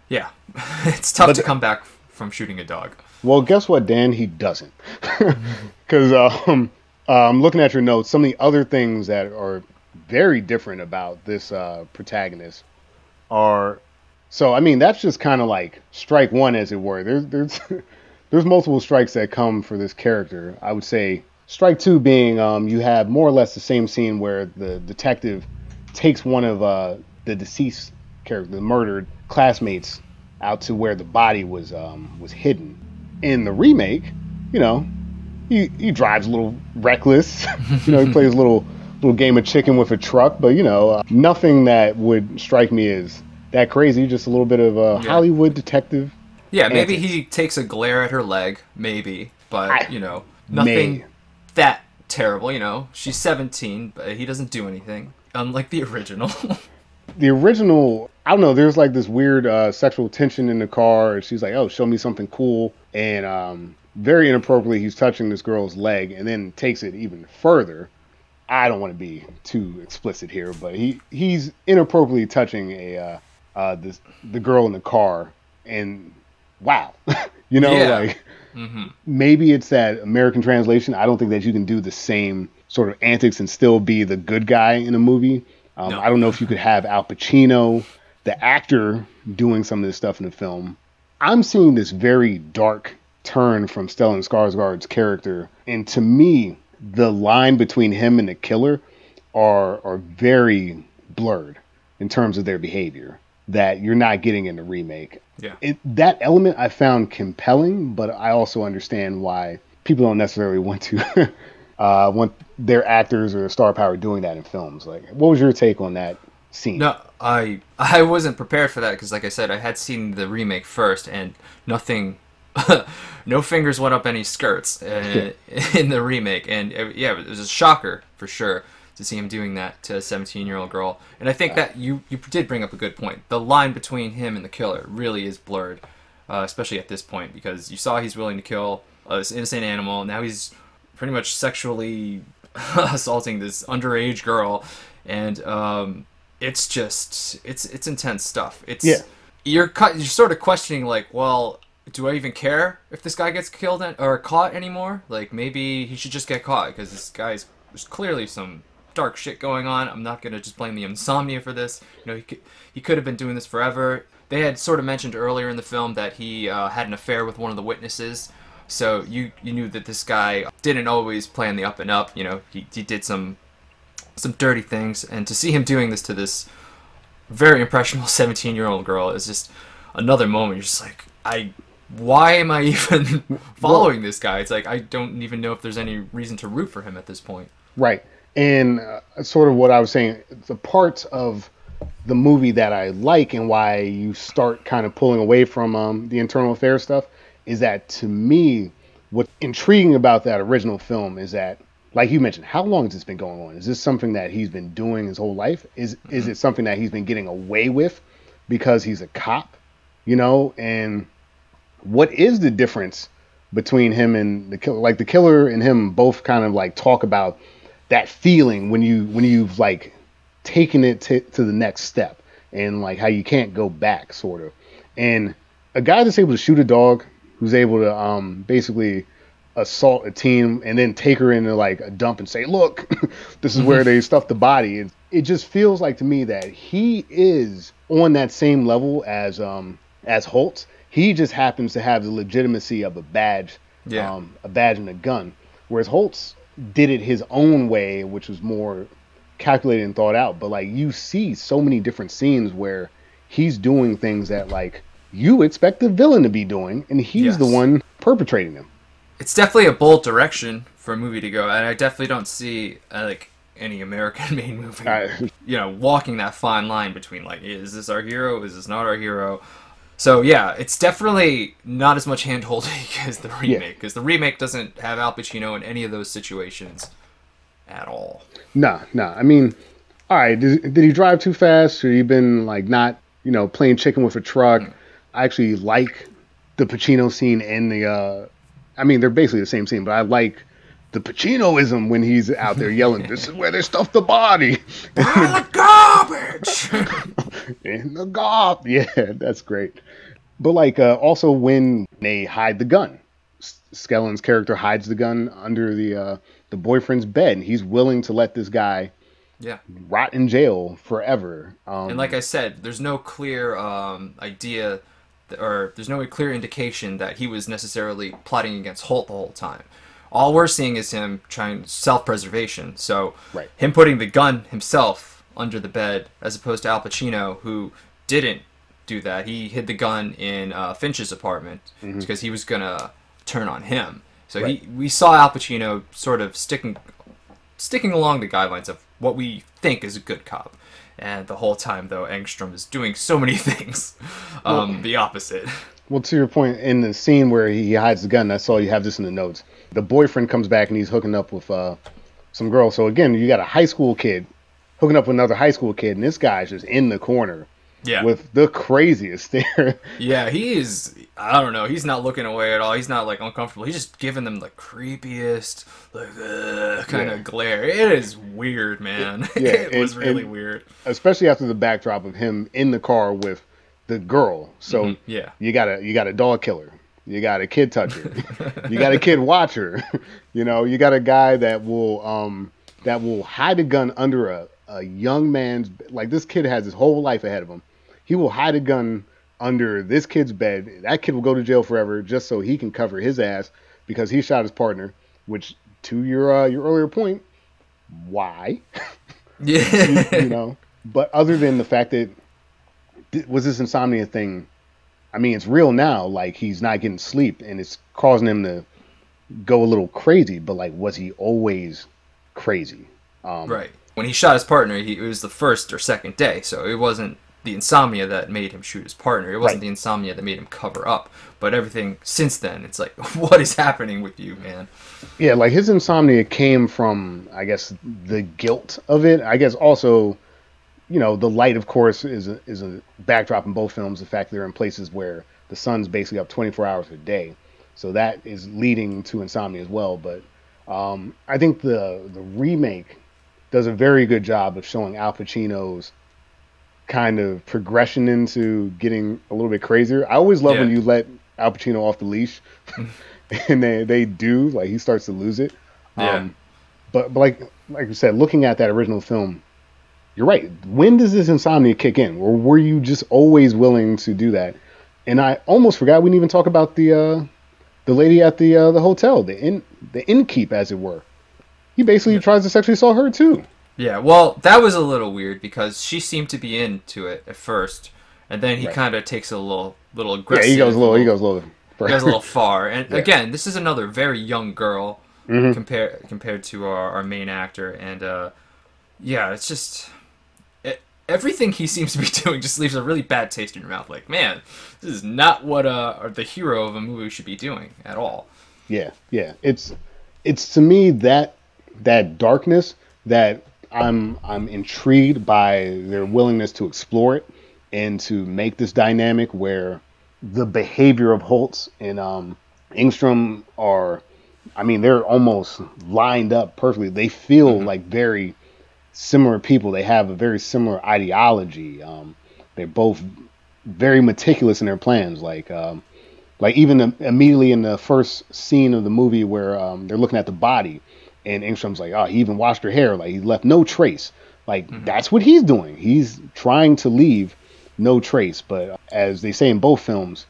A: Yeah, it's tough
B: But
A: to come back from shooting a dog.
B: Well, guess what, Dan? He doesn't. Because um, I'm looking at your notes. Some of the other things that are very different about this uh, protagonist are. So, I mean, that's just kind of like strike one, as it were. There's there's there's multiple strikes that come for this character. I would say strike two being um, you have more or less the same scene where the detective takes one of uh, the deceased character, the murdered classmates, out to where the body was um, was hidden. In the remake, you know, he he drives a little reckless. you know, he plays a little little game of chicken with a truck, but you know, uh, nothing that would strike me as that crazy. Just a little bit of a
A: Yeah.
B: Hollywood detective.
A: Yeah, maybe
B: Antics.
A: he takes a glare at her leg, maybe, but
B: I-
A: you know, nothing
B: May.
A: That terrible. You know, she's 17, but he doesn't do anything, unlike the original.
B: the original i don't know there's like this weird uh, sexual tension in the car and she's like oh show me something cool and um, very inappropriately he's touching this girl's leg and then takes it even further i don't want to be too explicit here but he he's inappropriately touching a uh, uh, this, the girl in the car and wow you know
A: Yeah.
B: like
A: hmm
B: maybe it's that American translation. I don't think that you can do the same sort of antics and still be the good guy in a movie. Um,
A: No.
B: I don't know if you could have Al Pacino, the actor, doing some of this stuff in the film. I'm seeing this very dark turn from Stellan Skarsgård's character, and to me, the line between him and the killer are are very blurred in terms of their behavior. That you're not getting in the remake.
A: Yeah.
B: It, that element I found compelling, but I also understand why people don't necessarily want to uh, want their actors or star power doing that in films. Like, what was your take on that scene?
A: No, I I wasn't prepared for that because, like I said, I had seen the remake first, and nothing, no fingers went up any skirts uh, in the remake, and uh, yeah, it was a shocker for sure to see him doing that to a 17 year old girl. And I think that you you did bring up a good point. The line between him and the killer really is blurred, uh, especially at this point because you saw he's willing to kill uh, this innocent animal. Now he's pretty much sexually assaulting this underage girl, and um, it's just it's it's intense stuff. It's
B: Yeah.
A: you're you're sort of questioning like, well, do I even care if this guy gets killed or caught anymore? Like maybe he should just get caught because this guy's there's clearly some dark shit going on. I'm not gonna just blame the insomnia for this. You know, he could, he could have been doing this forever. They had sort of mentioned earlier in the film that he uh, had an affair with one of the witnesses. So you you knew that this guy didn't always plan the up and up. You know, he, he did some some dirty things, and to see him doing this to this very impressionable 17 year old girl is just another moment. You're just like, I, why am I even following this guy? It's like I don't even know if there's any reason to root for him at this point.
B: Right. And uh, sort of what I was saying, the parts of the movie that I like and why you start kind of pulling away from um, the internal affairs stuff is that to me, what's intriguing about that original film is that, like you mentioned, how long has this been going on? Is this something that he's been doing his whole life? Is is it something that he's been getting away with because he's a cop? You know, and what is the difference between him and the killer? Like the killer and him both kind of like talk about that feeling when you when you've like taken it to, to the next step and like how you can't go back sort of. And a guy that's able to shoot a dog who's able to um basically assault a team and then take her into like a dump and say look this is where they stuffed the body it, it just feels like to me that he is on that same level as um as Holtz. He just happens to have the legitimacy of a badge
A: Yeah.
B: um a badge and a gun. Whereas Holtz did it his own way which was more calculated and thought out but like you see so many different scenes where he's doing things that like you expect the villain to be doing and he's the one perpetrating them
A: It's definitely a bold direction for a movie to go, and I definitely don't see uh, like any American made movie,
B: I-
A: you know, walking that fine line between like, is this our hero? Is this not our hero? So yeah, it's definitely not as much hand holding as the remake, because the remake doesn't have Al Pacino in any of those situations at all.
B: Nah, nah. I mean, all right. Did, did he drive too fast, or he been like not, you know, playing chicken with a truck? I actually like the Pacino scene and the. uh I mean, they're basically the same scene, but I like the Pacinoism when he's out there yelling, "This is where they stuffed the body."
A: The garbage.
B: in the gob. Yeah, that's great. But like uh, also when they hide the gun, Stellan's character hides the gun under the uh, the boyfriend's bed, and he's willing to let this guy
A: yeah.
B: rot in jail forever. Um,
A: And like I said, there's no clear um, idea, th- or there's no clear indication that he was necessarily plotting against Holt the whole time. All we're seeing is him trying self-preservation. So
B: Right.
A: him putting the gun himself under the bed, as opposed to Al Pacino, who didn't do that. He hid the gun in uh, Finch's apartment because he was gonna turn on him. So
B: Right.
A: he, we saw Al Pacino sort of sticking sticking along the guidelines of what we think is a good cop. And the whole time, though, Engstrom is doing so many things, um, the opposite.
B: well, to your point, in the scene where he hides the gun, I saw you have this in the notes. The boyfriend comes back and he's hooking up with uh, some girl. So again, you got a high school kid hooking up with another high school kid, and this guy's just in the corner
A: Yeah,
B: with the craziest stare.
A: yeah, he is. I don't know. He's not looking away at all. He's not like uncomfortable. He's just giving them the creepiest, like uh, kind
B: Yeah.
A: of glare. It is weird, man.
B: Yeah,
A: it was really weird.
B: especially after the backdrop of him in the car with the girl. So
A: Mhm, yeah.
B: you got a you got a dog killer, you got a kid toucher, you got a kid watcher, you know, you got a guy that will um that will hide a gun under a a young man's like this kid has his whole life ahead of him. He will hide a gun under this kid's bed. That kid will go to jail forever just so he can cover his ass because he shot his partner. Which to your uh, your earlier point, why?
A: Yeah,
B: you know. But other than the fact that was this insomnia thing? I mean, it's real now. Like he's not getting sleep, and it's causing him to go a little crazy. But like, was he always crazy? Um,
A: Right. When he shot his partner, he, it was the first or second day, so it wasn't the insomnia that made him shoot his partner. It wasn't
B: Right.
A: the insomnia that made him cover up. But everything since then, it's like, what is happening with you, man?
B: Yeah, like his insomnia came from, I guess, the guilt of it. I guess also, you know, the light, of course, is a, is a backdrop in both films. The fact that they're in places where the sun's basically up 24 hours a day, so that is leading to insomnia as well. But um, I think the the remake does a very good job of showing Al Pacino's kind of progression into getting a little bit crazier. I always love when you let Al Pacino off the leash, and they they do like he starts to lose it.
A: Yeah.
B: Um, but, but like like you said, looking at that original film, you're right. When does this insomnia kick in? Or were you just always willing to do that? And I almost forgot we didn't even talk about the uh, the lady at the uh, the hotel, the in the innkeep, as it were. He basically tries to sexually assault her too.
A: Yeah, well, that was a little weird because she seemed to be into it at first, and then he
B: Right.
A: kind of takes a little, little aggressive.
B: Yeah, he goes a little. He goes a little.
A: He goes a little far. And
B: Yeah.
A: again, this is another very young girl
B: Mhm.
A: compared compared to our, our main actor, and uh, yeah, it's just it, everything he seems to be doing just leaves a really bad taste in your mouth. Like, man, this is not what uh, the hero of a movie should be doing at all.
B: Yeah, yeah. It's it's to me that that darkness that I'm I'm intrigued by their willingness to explore it and to make this dynamic where the behavior of Holtz and um, Engstrom are, I mean, they're almost lined up perfectly. They feel like very similar people. They have a very similar ideology. Um, they're both very meticulous in their plans. Like um, like even im- immediately in the first scene of the movie where um, they're looking at the body and Engstrom's like, oh, he even washed her hair. Like he left no trace. Like that's what he's doing. He's trying to leave no trace. But as they say in both films,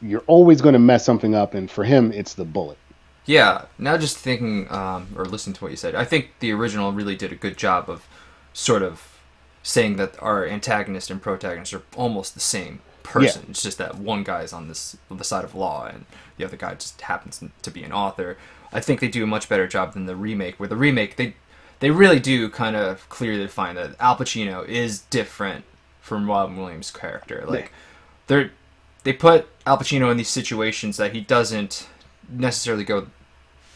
B: you're always going to mess something up. And for him, it's the bullet.
A: Yeah, now just thinking um, or listening to what you said, I think the original really did a good job of sort of saying that our antagonist and protagonist are almost the same person.
B: Yeah.
A: It's just that one guy is on this the side of law and the other guy just happens to be an author. I think they do a much better job than the remake. Where the remake, they they really do kind of clearly define that Al Pacino is different from Robin Williams' character. Like they're they put Al Pacino in these situations that he doesn't necessarily go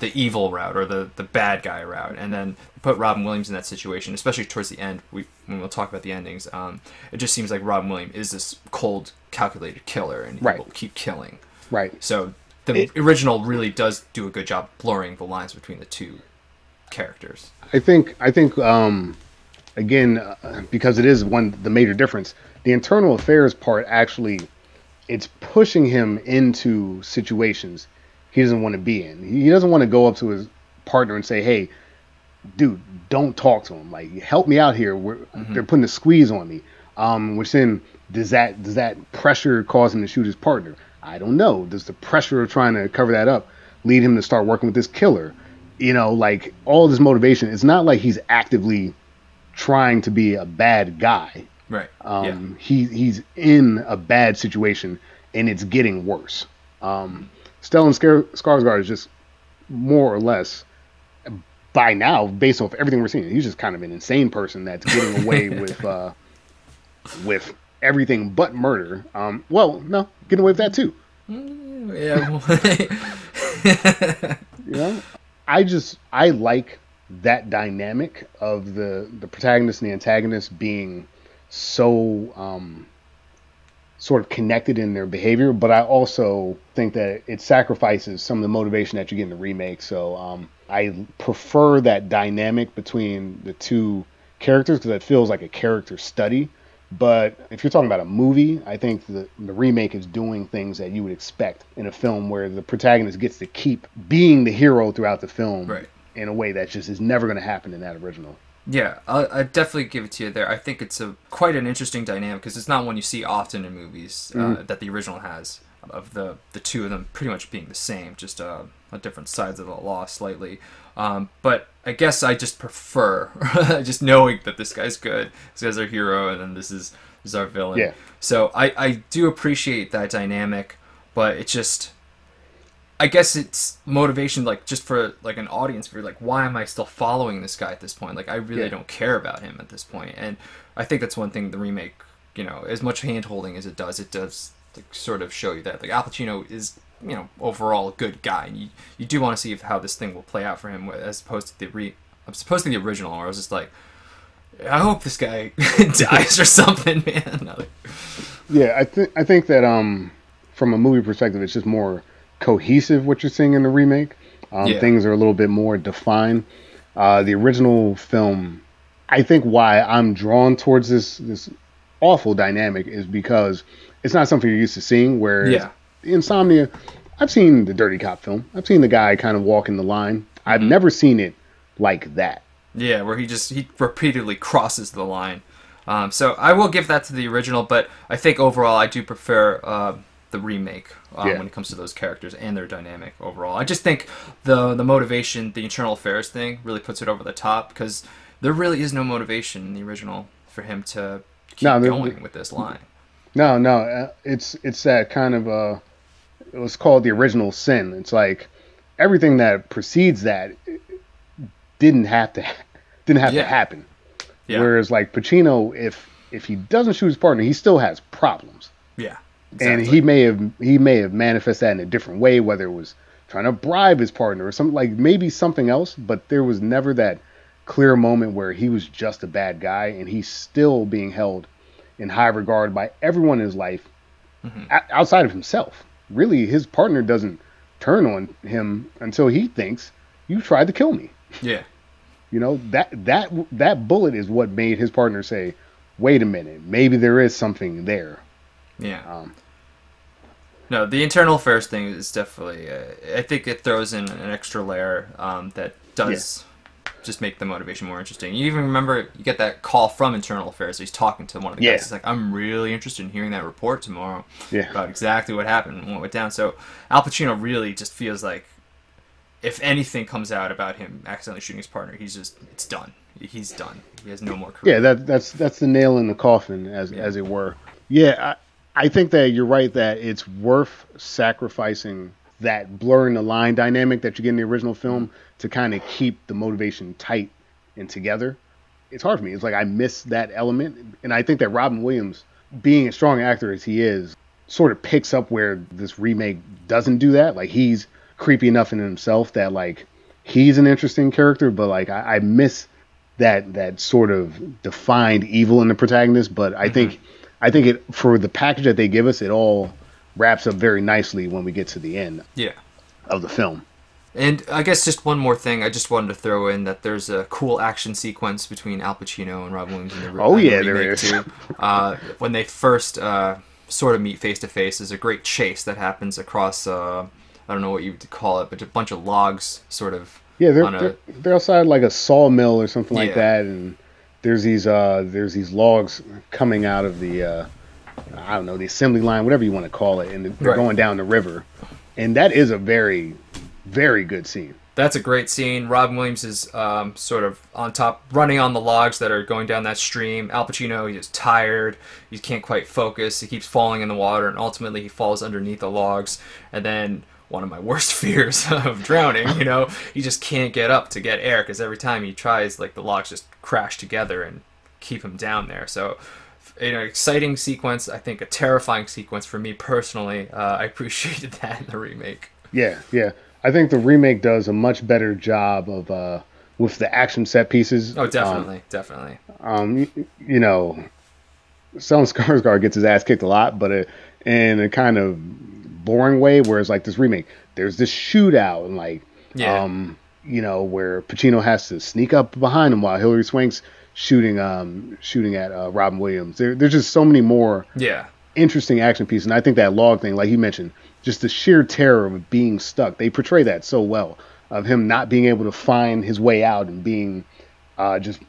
A: the evil route or the, the bad guy route, and then put Robin Williams in that situation, especially towards the end. We when we'll talk about the endings, um, it just seems like Robin Williams is this cold, calculated killer, and he
B: Right.
A: will keep killing.
B: Right.
A: So the
B: It-
A: original really does do a good job blurring the lines between the two characters.
B: I think I think um, again uh, because it is one the major difference. The internal affairs part actually it's pushing him into situations he doesn't want to be in. He doesn't want to go up to his partner and say, "Hey, dude, don't talk to him. Like, help me out here. We're, They're putting a squeeze on me." Um, which then does that does that pressure cause him to shoot his partner? I don't know. Does the pressure of trying to cover that up lead him to start working with this killer? You know, like all this motivation. It's not like he's actively trying to be a bad guy.
A: Right.
B: Um, he he's in a bad situation and it's getting worse. Um, Stellan Skar- Skarsgård is just more or less by now, based off everything we're seeing, he's just kind of an insane person that's getting away with uh, with everything but murder. Um, well, no, getting away with that too.
A: Yeah. Yeah.
B: You know, I just I like that dynamic of the the protagonist and the antagonist being so um, sort of connected in their behavior, but I also think that it sacrifices some of the motivation that you get in the remake. So um, I prefer that dynamic between the two characters because it feels like a character study. But if you're talking about a movie, I think the, the remake is doing things that you would expect in a film where the protagonist gets to keep being the hero throughout the film
A: Right.
B: in a way that just is never going to happen in that original.
A: Yeah, I I definitely give it to you there. I think it's a quite an interesting dynamic because it's not one you see often in movies uh, that the original has of the the two of them pretty much being the same, just uh, different sides of the law slightly. Um, but I guess I just prefer just knowing that this guy's good, this guy's our hero, and then this is is our villain.
B: Yeah.
A: So I I do appreciate that dynamic, but it just I guess it's motivation like just for like an audience for like why am I still following this guy at this point? Like I really
B: Yeah.
A: don't care about him at this point. And I think that's one thing the remake, you know, as much hand holding as it does, it does like, sort of show you that like Al Pacino is you know overall a good guy. And you you do want to see if, how this thing will play out for him as opposed to the re as opposed to the original where I was just like I hope this guy dies or something, man. Like,
B: Yeah, I think I think that um, from a movie perspective, it's just more cohesive what you're seeing in the remake. Um,
A: Yeah.
B: Things are a little bit more defined. Uh, the original film, I think, why I'm drawn towards this this awful dynamic is because it's not something you're used to seeing. Where
A: Yeah.
B: Insomnia, I've seen the Dirty Cop film. I've seen the guy kind of walking the line. I've never seen it like that.
A: Yeah, where he just he repeatedly crosses the line. Um, so I will give that to the original, but I think overall I do prefer uh, the remake um,
B: Yeah.
A: when it comes to those characters and their dynamic overall. I just think the the motivation, the internal affairs thing, really puts it over the top because there really is no motivation in the original for him to keep
B: No,
A: going with this line.
B: No, no, uh, it's it's that kind of uh it was called the original sin. It's like everything that precedes that didn't have to didn't have
A: Yeah.
B: to happen.
A: Yeah,
B: Whereas like Pacino, if if he doesn't shoot his partner, he still has problems,
A: yeah,
B: and he may have he may have manifested that in a different way, whether it was trying to bribe his partner or something like maybe something else. But there was never that clear moment where he was just a bad guy and he's still being held in high regard by everyone in his life mm-hmm. o- outside of himself. Really, his partner doesn't turn on him until he thinks you tried to kill me.
A: yeah,
B: You know that that that bullet is what made his partner say, "Wait a minute, maybe there is something there."
A: yeah.
B: Um,
A: No, the internal affairs thing is definitely. Uh, I think it throws in an extra layer um, that does just make the motivation more interesting. You even remember you get that call from internal affairs. He's talking to one of the
B: Yeah.
A: guys. He's like, "I'm really interested in hearing that report tomorrow
B: Yeah.
A: about exactly what happened and what went down." So Al Pacino really just feels like if anything comes out about him accidentally shooting his partner, he's just it's done. He's done. He has no more career.
B: Yeah, that that's that's the nail in the coffin, as as it were. Yeah, I, I think that you're right that it's worth sacrificing that blurring the line dynamic that you get in the original film mm. to kind of keep the motivation tight and together. It's hard for me. It's like I miss that element, and I think that Robin Williams, being a strong actor as he is, sort of picks up where this remake doesn't do that. Like he's creepy enough in himself that like he's an interesting character, but like I, I miss that that sort of defined evil in the protagonist. But I mm-hmm. think I think it for the package that they give us, it all wraps up very nicely when we get to the end
A: yeah.
B: of the film.
A: And I guess just one more thing, I just wanted to throw in that there's a cool action sequence between Al Pacino and Robin Williams in the,
B: Oh,
A: in the
B: yeah, there is.
A: Too. Uh, when they first uh, sort of meet face to face, there's a great chase that happens across. Uh, I don't know what you would call it, but a bunch of logs, sort of.
B: Yeah, they're
A: a-
B: they're, they're outside like a sawmill or something like
A: Yeah.
B: that, and there's these uh there's these logs coming out of the uh I don't know the assembly line, whatever you want to call it, and they're
A: Right.
B: going down the river, and that is a very very good scene.
A: That's a great scene. Robin Williams is um, sort of on top, running on the logs that are going down that stream. Al Pacino, he's tired. He can't quite focus. He keeps falling in the water, and ultimately he falls underneath the logs. And then one of my worst fears of drowning, you know, he just can't get up to get air because every time he tries, like the logs just crash together and keep him down there. So. An exciting sequence, I think a terrifying sequence for me personally. Uh, I appreciated that in the remake.
B: Yeah, yeah. I think the remake does a much better job of uh with the action set pieces.
A: Oh,
B: Um,
A: definitely, definitely.
B: um, you, you know, Stellan Skarsgård gets his ass kicked a lot, but it, in a kind of boring way. Whereas like this remake, there's this shootout and like,
A: Yeah.
B: um, you know, where Pacino has to sneak up behind him while Hilary Swank's shooting, um, shooting at uh, Robin Williams. There, there's just so many more
A: Yeah.
B: interesting action pieces. And I think that log thing, like you mentioned, just the sheer terror of being stuck. They portray that so well of him not being able to find his way out and being uh, just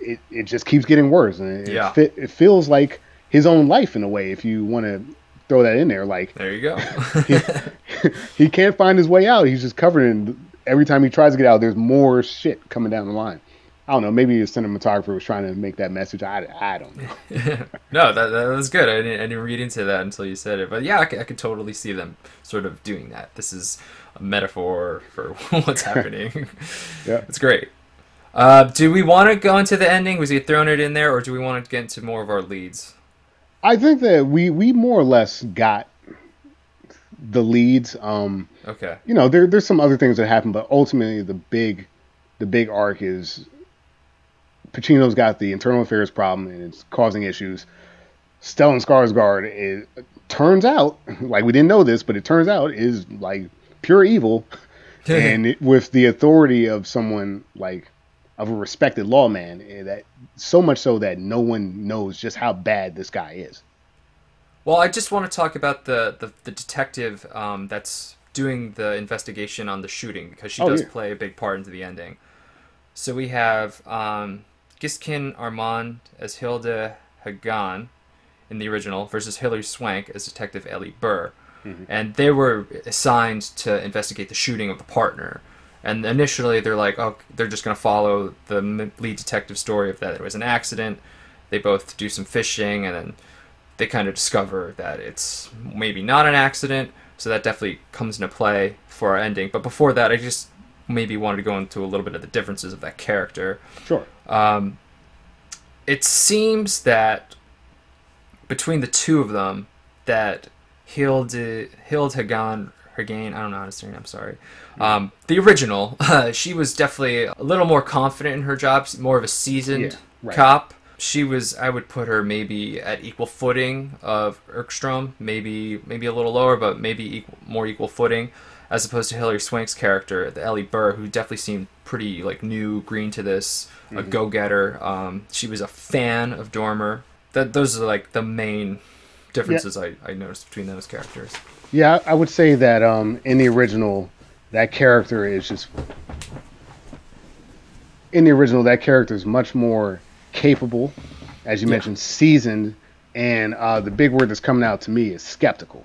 B: it, it just keeps getting worse and it,
A: Yeah.
B: it, it feels like his own life in a way if you want to throw that in there like
A: There you go.
B: he can't find his way out he's just covered in every time he tries to get out there's more shit coming down the line I don't know. Maybe the cinematographer was trying to make that message. I, I don't know.
A: no, that, that was good. I didn't, I didn't read into that until you said it. But yeah, I could, I could totally see them sort of doing that. This is a metaphor for what's happening.
B: Yeah.
A: It's great. Uh, do we want to go into the ending? Was he throwing it in there, or do we want to get into more of our leads?
B: I think that we we more or less got the leads. Um,
A: Okay.
B: you know, there there's some other things that happen, but ultimately the big the big arc is Pacino's got the internal affairs problem and it's causing issues. Stellan Skarsgård is turns out like we didn't know this, but it turns out is like pure evil, and it, with the authority of someone like of a respected lawman, eh, that so much so that no one knows just how bad this guy is.
A: Well, I just want to talk about the the, the detective um, that's doing the investigation on the shooting because she
B: Oh,
A: does
B: yeah.
A: play a big part into the ending. So we have um, Gisken Armand as Hilda Hagan in the original versus Hilary Swank as Detective Ellie Burr, mm-hmm. and they were assigned to investigate the shooting of the partner. And initially, they're like, oh, they're just going to follow the lead detective story of that it was an accident. They both do some fishing, and then they kind of discover that it's maybe not an accident. So that definitely comes into play for our ending. But before that, I just maybe wanted to go into a little bit of the differences of that character.
B: Sure.
A: Um, it seems that between the two of them, that Hilde Hilde Hagan Hagan, I don't know how to say her name. I'm sorry. Um, the original, she was definitely a little more confident in her job, more of a seasoned
B: Yeah, right.
A: cop. She was, I would put her maybe at equal footing of Engstrom, maybe maybe a little lower, but maybe equal, more equal footing, as opposed to Hilary Swank's character, the Ellie Burr, who definitely seemed pretty like new, green to this, a go-getter. Um, she was a fan of Dormer. That those are like the main differences I, I noticed between those characters.
B: Yeah, I would say that um, in the original, that character is just in the original that character is much more capable, as you
A: Yeah.
B: mentioned, seasoned, and uh, the big word that's coming out to me is skeptical.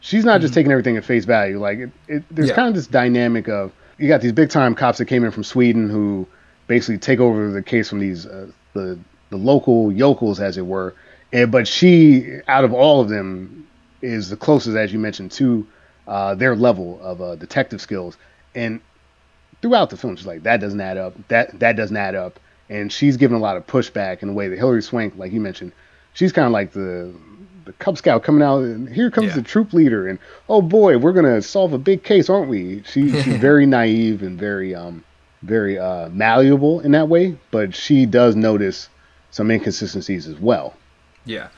B: She's not just taking everything at face value. Like it, it, there's
A: Yeah.
B: kind of this dynamic of you got these big time cops that came in from Sweden who basically take over the case from these uh, the the local yokels, as it were. And but she, out of all of them, is the closest, as you mentioned, to uh, their level of uh, detective skills. And throughout the film, she's like, "That doesn't add up. That that doesn't add up." And she's given a lot of pushback in a way that Hilary Swank, like you mentioned, she's kind of like the the Cub Scout coming out, and here comes
A: Yeah.
B: the troop leader, and oh boy, we're gonna solve a big case, aren't we? She, she's very naive and very um very uh, malleable in that way, but she does notice some inconsistencies as well.
A: Yeah.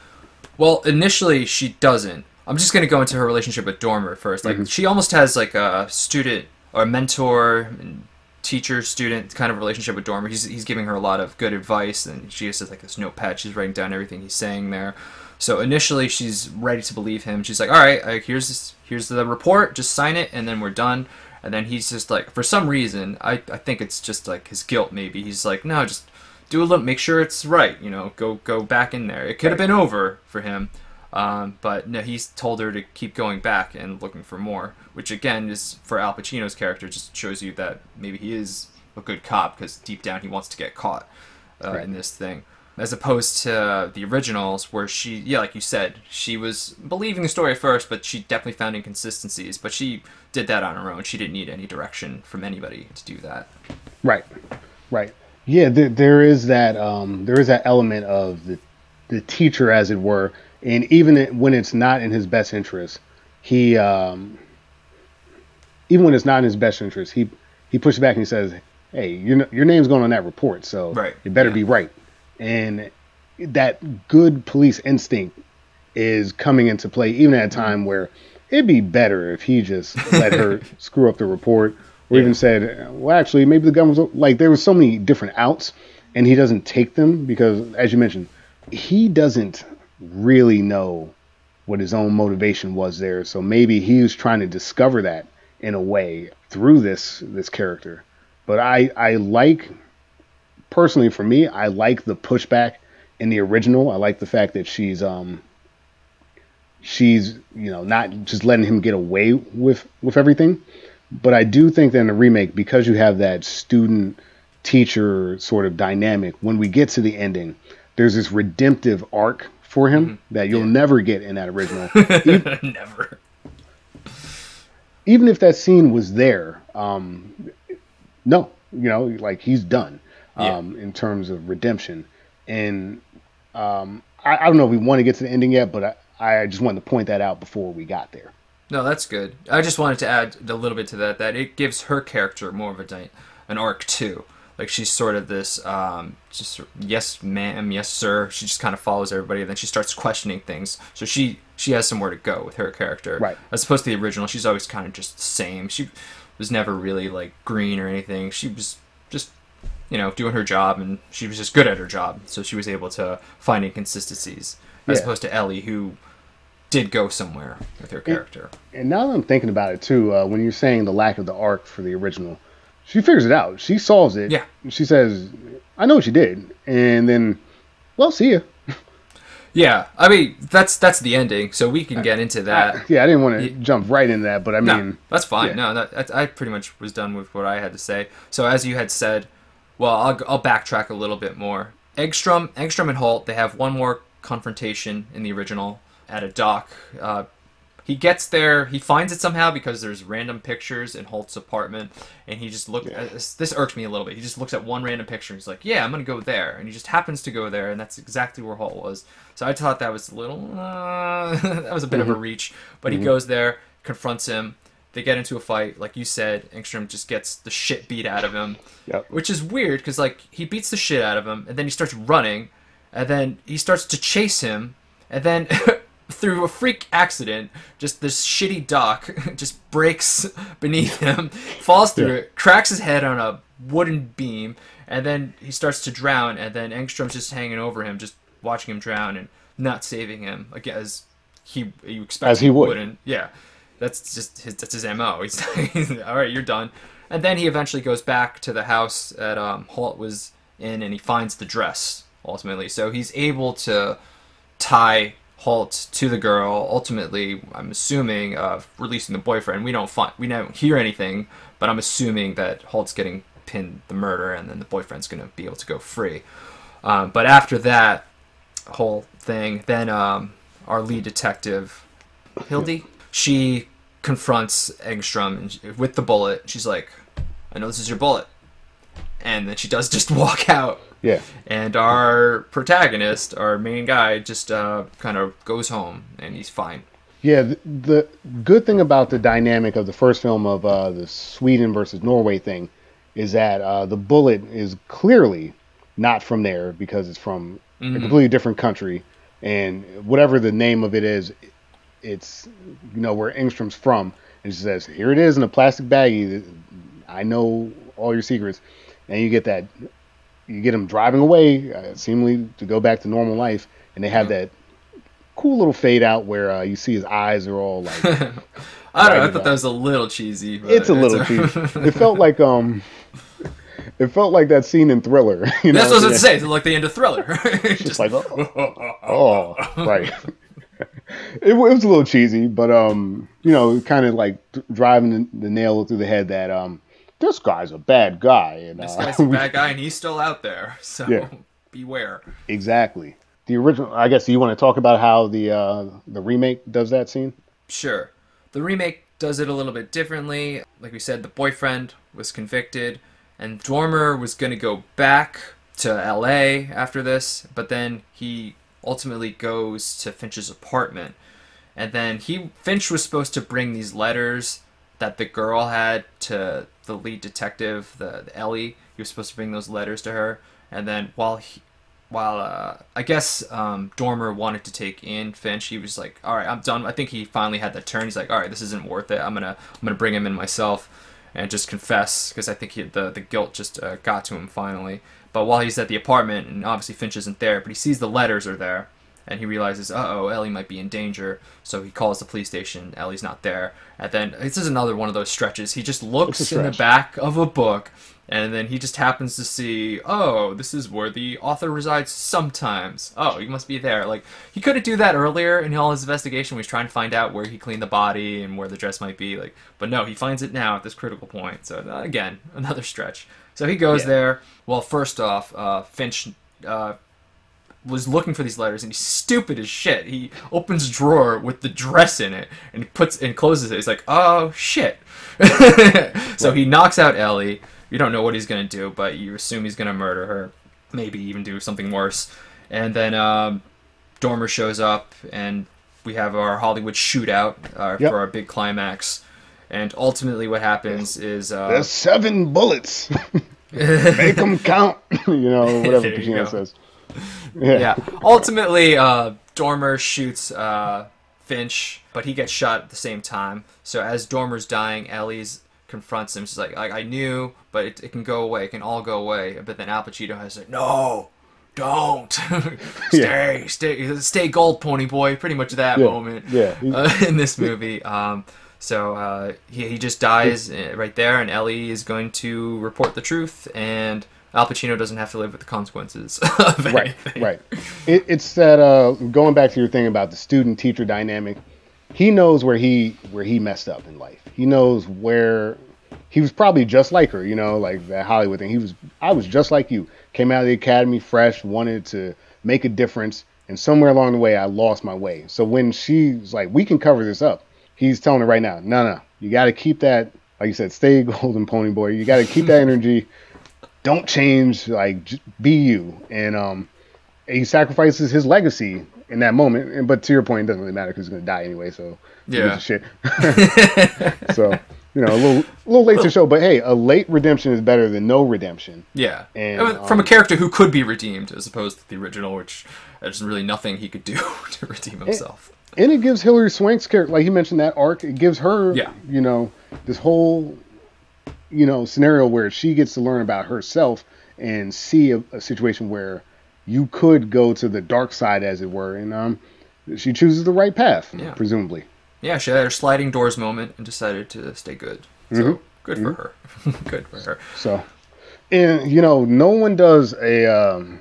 A: Well, initially she doesn't. I'm just gonna go into her relationship with Dormer first. Like she almost has like a student or mentor and teacher student kind of relationship with Dormer. He's he's giving her a lot of good advice and she just has like this notepad. She's writing down everything he's saying there. So initially she's ready to believe him. She's like, all right, like, here's this, here's the report. Just sign it and then we're done. And then he's just like, for some reason, I, I think it's just like his guilt. Maybe he's like, no, just do a little, make sure it's right. You know, go go back in there. It could have been over for him, um, but no, he's told her to keep going back and looking for more. Which again is for Al Pacino's character, just shows you that maybe he is a good cop because deep down he wants to get caught uh,
B: Right.
A: in this thing. As opposed to the originals, where she, yeah, like you said, she was believing the story at first, but she definitely found inconsistencies. But she did that on her own. She didn't need any direction from anybody to do that.
B: Right, right. Yeah, there, there is that um, there is that element of the the teacher, as it were, and even when it's not in his best interest, he um, even when it's not in his best interest, he he pushes back and he says, "Hey, your your name's going on that report, so
A: Right,
B: it better
A: yeah.
B: be right." And that good police instinct is coming into play, even at a time mm-hmm. where it'd be better if he just let her screw up the report, or even said, "Well, actually, maybe the gun was like there was so many different outs, and he doesn't take them because, as you mentioned, he doesn't really know what his own motivation was there. So maybe he was trying to discover that in a way through this this character. But I I like personally for me, I like the pushback in the original. I like the fact that she's um she's you know not just letting him get away with with everything. But I do think that in the remake, because you have that student teacher sort of dynamic. When we get to the ending, there's this redemptive arc for him that you'll
A: Yeah.
B: never get in that original.
A: Never.
B: even if that scene was there, um, no, you know, like he's done
A: Yeah.
B: um, in terms of redemption. And um, I, I don't know if we want to get to the ending yet, but I, I just wanted to point that out before we got there.
A: No, that's good. I just wanted to add a little bit to that. That it gives her character more of a an arc too. Like she's sort of this, um, just yes, ma'am, yes, sir. She just kind of follows everybody, and then she starts questioning things. So she she has somewhere to go with her character,
B: Right.
A: As opposed to the original, she's always kind of just the same. She was never really like green or anything. She was you know doing her job, and she was just good at her job. So she was able to find inconsistencies, as
B: Yeah.
A: opposed to Ellie, who did go somewhere with her character.
B: And now that I'm thinking about it too, uh, when you're saying the lack of the arc for the original, she figures it out. She solves it.
A: Yeah.
B: She says, "I know what you did," and then, well, see ya.
A: Yeah, I mean that's that's the ending, so we can get into that.
B: Yeah, I didn't want to jump right into that, but I
A: No,
B: mean,
A: that's fine.
B: yeah.
A: No, that, that, I pretty much was done with what I had to say. So as you had said, well, I'll, I'll backtrack a little bit more. Engstrom, Engstrom and Holt, they have one more confrontation in the original at a dock. Uh, he gets there, he finds it somehow because there's random pictures in Holt's apartment, and he just looks. Uh, this, this irked me a little bit. He just looks at one random picture. and He's like, "Yeah, I'm gonna go there," and he just happens to go there, and that's exactly where Holt was. So I thought that was a little. Uh, that was a bit of a reach, but he goes there, confronts him. They get into a fight, like you said. Engstrom just gets the shit beat out of him,
B: Yep.
A: which is weird because like he beats the shit out of him, and then he starts running, and then he starts to chase him, and then through a freak accident, just this shitty dock just breaks beneath him, falls through
B: Yeah.
A: it, cracks his head on a wooden beam, and then he starts to drown, and then Engstrom's just hanging over him, just watching him drown and not saving him, like as he you expect
B: As he would.
A: wouldn't. Yeah, that's just his that's his mo. He's all right, you're done. And then he eventually goes back to the house that um, Holt was in, and he finds the dress ultimately. So he's able to tie Holt to the girl. Ultimately, I'm assuming uh, releasing the boyfriend. We don't find we don't hear anything, but I'm assuming that Holt's getting pinned the murder, and then the boyfriend's gonna be able to go free. Um, but after that whole thing, then um, our lead detective, Hildy, she confronts Engstrom she- with the bullet. She's like, "I know this is your bullet," and then she does just walk out.
B: yeah,
A: And our protagonist, our main guy, just uh, kind of goes home and he's fine.
B: yeah. The, the good thing about the dynamic of the first film of uh, the Sweden versus Norway thing is that uh, the bullet is clearly not from there because it's from a completely different country, and whatever the name of it is, it's you know where Engstrom's from, and she says, "Here it is in a plastic baggie. I know all your secrets," and you get that, you get him driving away, uh, seemingly to go back to normal life, and they have that cool little fade out where uh, you see his eyes are all like
A: I don't know. I thought that was a little cheesy. But
B: it's a little cheap. It felt like um, it felt like that scene in Thriller. You know,
A: That's what I was going to say. It's like the end of Thriller.
B: Just like oh, oh right. It, it was a little cheesy, but um, you know, kind of like driving the, the nail through the head that um, this guy's a bad guy, and
A: this
B: uh,
A: guy's a bad guy and he's still out there. So
B: Yeah.
A: beware.
B: exactly. The original. I guess. You want to talk about how the uh, the remake does that scene?
A: Sure. The remake does it a little bit differently. Like we said, the boyfriend was convicted, and Dormer was going to go back to LA after this, but then he ultimately goes to Finch's apartment. And then he Finch was supposed to bring these letters that the girl had to the lead detective, the, the Ellie. He was supposed to bring those letters to her. And then while he, while uh, I guess um, Dormer wanted to take in Finch, he was like, "All right, I'm done." I think he finally had that turn. He's like, "All right, this isn't worth it. I'm gonna I'm gonna bring him in myself and just confess because I think he, the the guilt just uh, got to him finally." But while he's at the apartment, and obviously Finch isn't there, but he sees the letters are there, and he realizes, uh oh, Ellie might be in danger. So he calls the police station. Ellie's not there. And then this is another one of those stretches. He just looks in the back of a book, and then he just happens to see, oh, this is where the author resides sometimes. Oh, he must be there. Like he couldn't do that earlier in all his investigation. When he was trying to find out where he cleaned the body and where the dress might be. Like, but no, he finds it now at this critical point. So uh, again, another stretch. So he goes
B: Yeah.
A: there. Well, first off, uh, Finch. Uh, was looking for these letters and he's stupid as shit. He opens a drawer with the dress in it and puts and closes it. He's like, oh shit. so he knocks out Ellie. You don't know what he's gonna do, but you assume he's gonna murder her, maybe even do something worse. And then um, Dormer shows up and we have our Hollywood shootout uh,
B: Yep.
A: for our big climax. And ultimately, what happens is uh,
B: There's seven bullets. Make them count. you know, whatever Pacino says. Yeah.
A: yeah. Ultimately, uh, Dormer shoots uh, Finch, but he gets shot at the same time. So as Dormer's dying, Ellie's confronts him. She's like, I, I knew, but it, it can go away. It can all go away. But then Al Pacino has like, no, don't. stay, stay, stay gold, pony boy. Pretty much that
B: Yeah,
A: moment
B: yeah.
A: uh, in this movie. Um, so uh, he, he just dies uh, right there, and Ellie is going to report the truth, and Al Pacino doesn't have to live with the consequences of
B: right
A: anything.
B: right. It, it's that uh going back to your thing about the student teacher dynamic he knows where he where he messed up in life. He knows where he was probably just like her you know like that hollywood thing. He was i was just like you. Came out of the academy fresh wanted to make a difference and somewhere along the way i lost my way. So when she's like we can cover this up he's telling it right now. No no you got to keep that like you said stay golden pony boy. You got to keep that energy. Don't change like j- be you. And um he sacrifices his legacy in that moment. And but to your point it doesn't really matter because he's going to die anyway so
A: Yeah.
B: shit. So you know a little a little late to show but hey a late redemption is better than no redemption.
A: Yeah,
B: And,
A: I mean, from a
B: um,
A: character who could be redeemed, as opposed to the original, which there's really nothing he could do to redeem himself.
B: And it gives Hilary Swank's character, like he mentioned that arc, it gives her,
A: Yeah.
B: you know, this whole, you know, scenario where she gets to learn about herself and see a, a situation where you could go to the dark side, as it were, and um, she chooses the right path,
A: Yeah.
B: presumably.
A: Yeah, she had her sliding doors moment and decided to stay good. So
B: Mhm.
A: good for her. good for her.
B: So, and you know, no one does a um,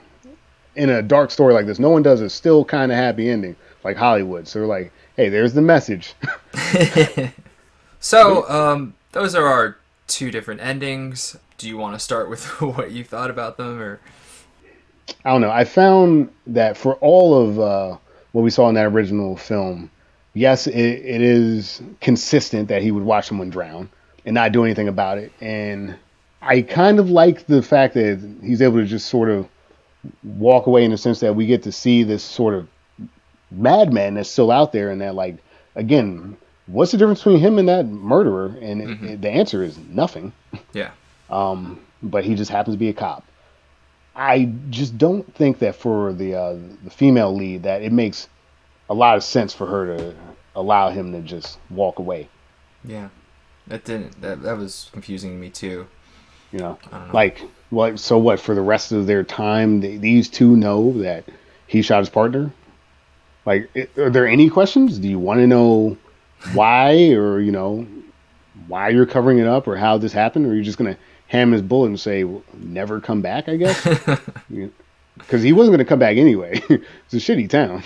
B: in a dark story like this. No one does a still kind of happy ending like Hollywood. So they're like, hey, there's the message.
A: So um, those are our two different endings. Do you want to start with what you thought about them, or
B: I don't know. I found that for all of uh, what we saw in that original film, yes, it, it is consistent that he would watch someone drown and not do anything about it. And I kind of like the fact that he's able to just sort of walk away in the sense that we get to see this sort of madman that's still out there and that, like, again, what's the difference between him and that murderer? And it, it- the answer is nothing
A: yeah,
B: um, but he just happens to be a cop. I just don't think that for the uh, the female lead that it makes a lot of sense for her to allow him to just walk away.
A: yeah, that didn't. That that was confusing to me too.
B: You know,
A: know.
B: like what? So what? For the rest of their time, they, these two know that he shot his partner. Like, are there any questions? Do you want to know why, or you know, why you're covering it up, or how this happened, or are you just gonna ham his bullet and say, well, "Never come back"? I guess. because he wasn't going to come back anyway. it's a shitty town.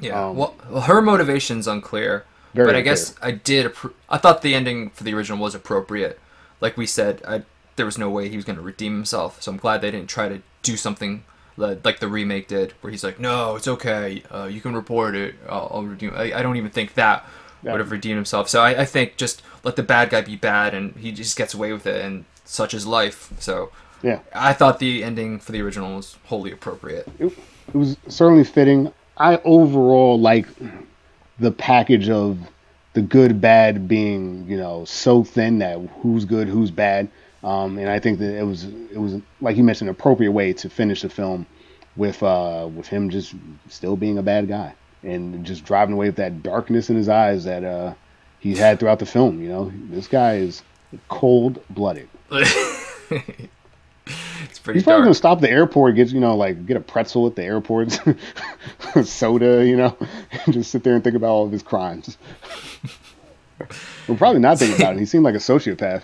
A: Yeah.
B: Um,
A: well, well, her motivation's unclear, but I guess I did. Appro- I thought the ending for the original was appropriate. Like we said, I, there was no way he was going to redeem himself. So I'm glad they didn't try to do something like, like the remake did, where he's like, "No, it's okay. Uh, you can report it. I'll, I'll redeem." I, I don't even think that
B: Yeah.
A: would have redeemed himself. So I, I think just let the bad guy be bad, and he just gets away with it, and such is life. So
B: Yeah,
A: I thought the ending for the original was wholly appropriate.
B: it, it was certainly fitting. I overall like the package of the good bad being you know so thin that who's good who's bad. Um, and I think that it was it was like you mentioned an appropriate way to finish the film with uh, with him just still being a bad guy and just driving away with that darkness in his eyes that uh, he's had throughout the film. You know, this guy is cold blooded.
A: it's pretty
B: He's probably
A: dark.
B: gonna stop the airport, get you know, like get a pretzel at the airport, soda, you know, and just sit there and think about all of his crimes. We're probably not thinking about it. He seemed like a sociopath.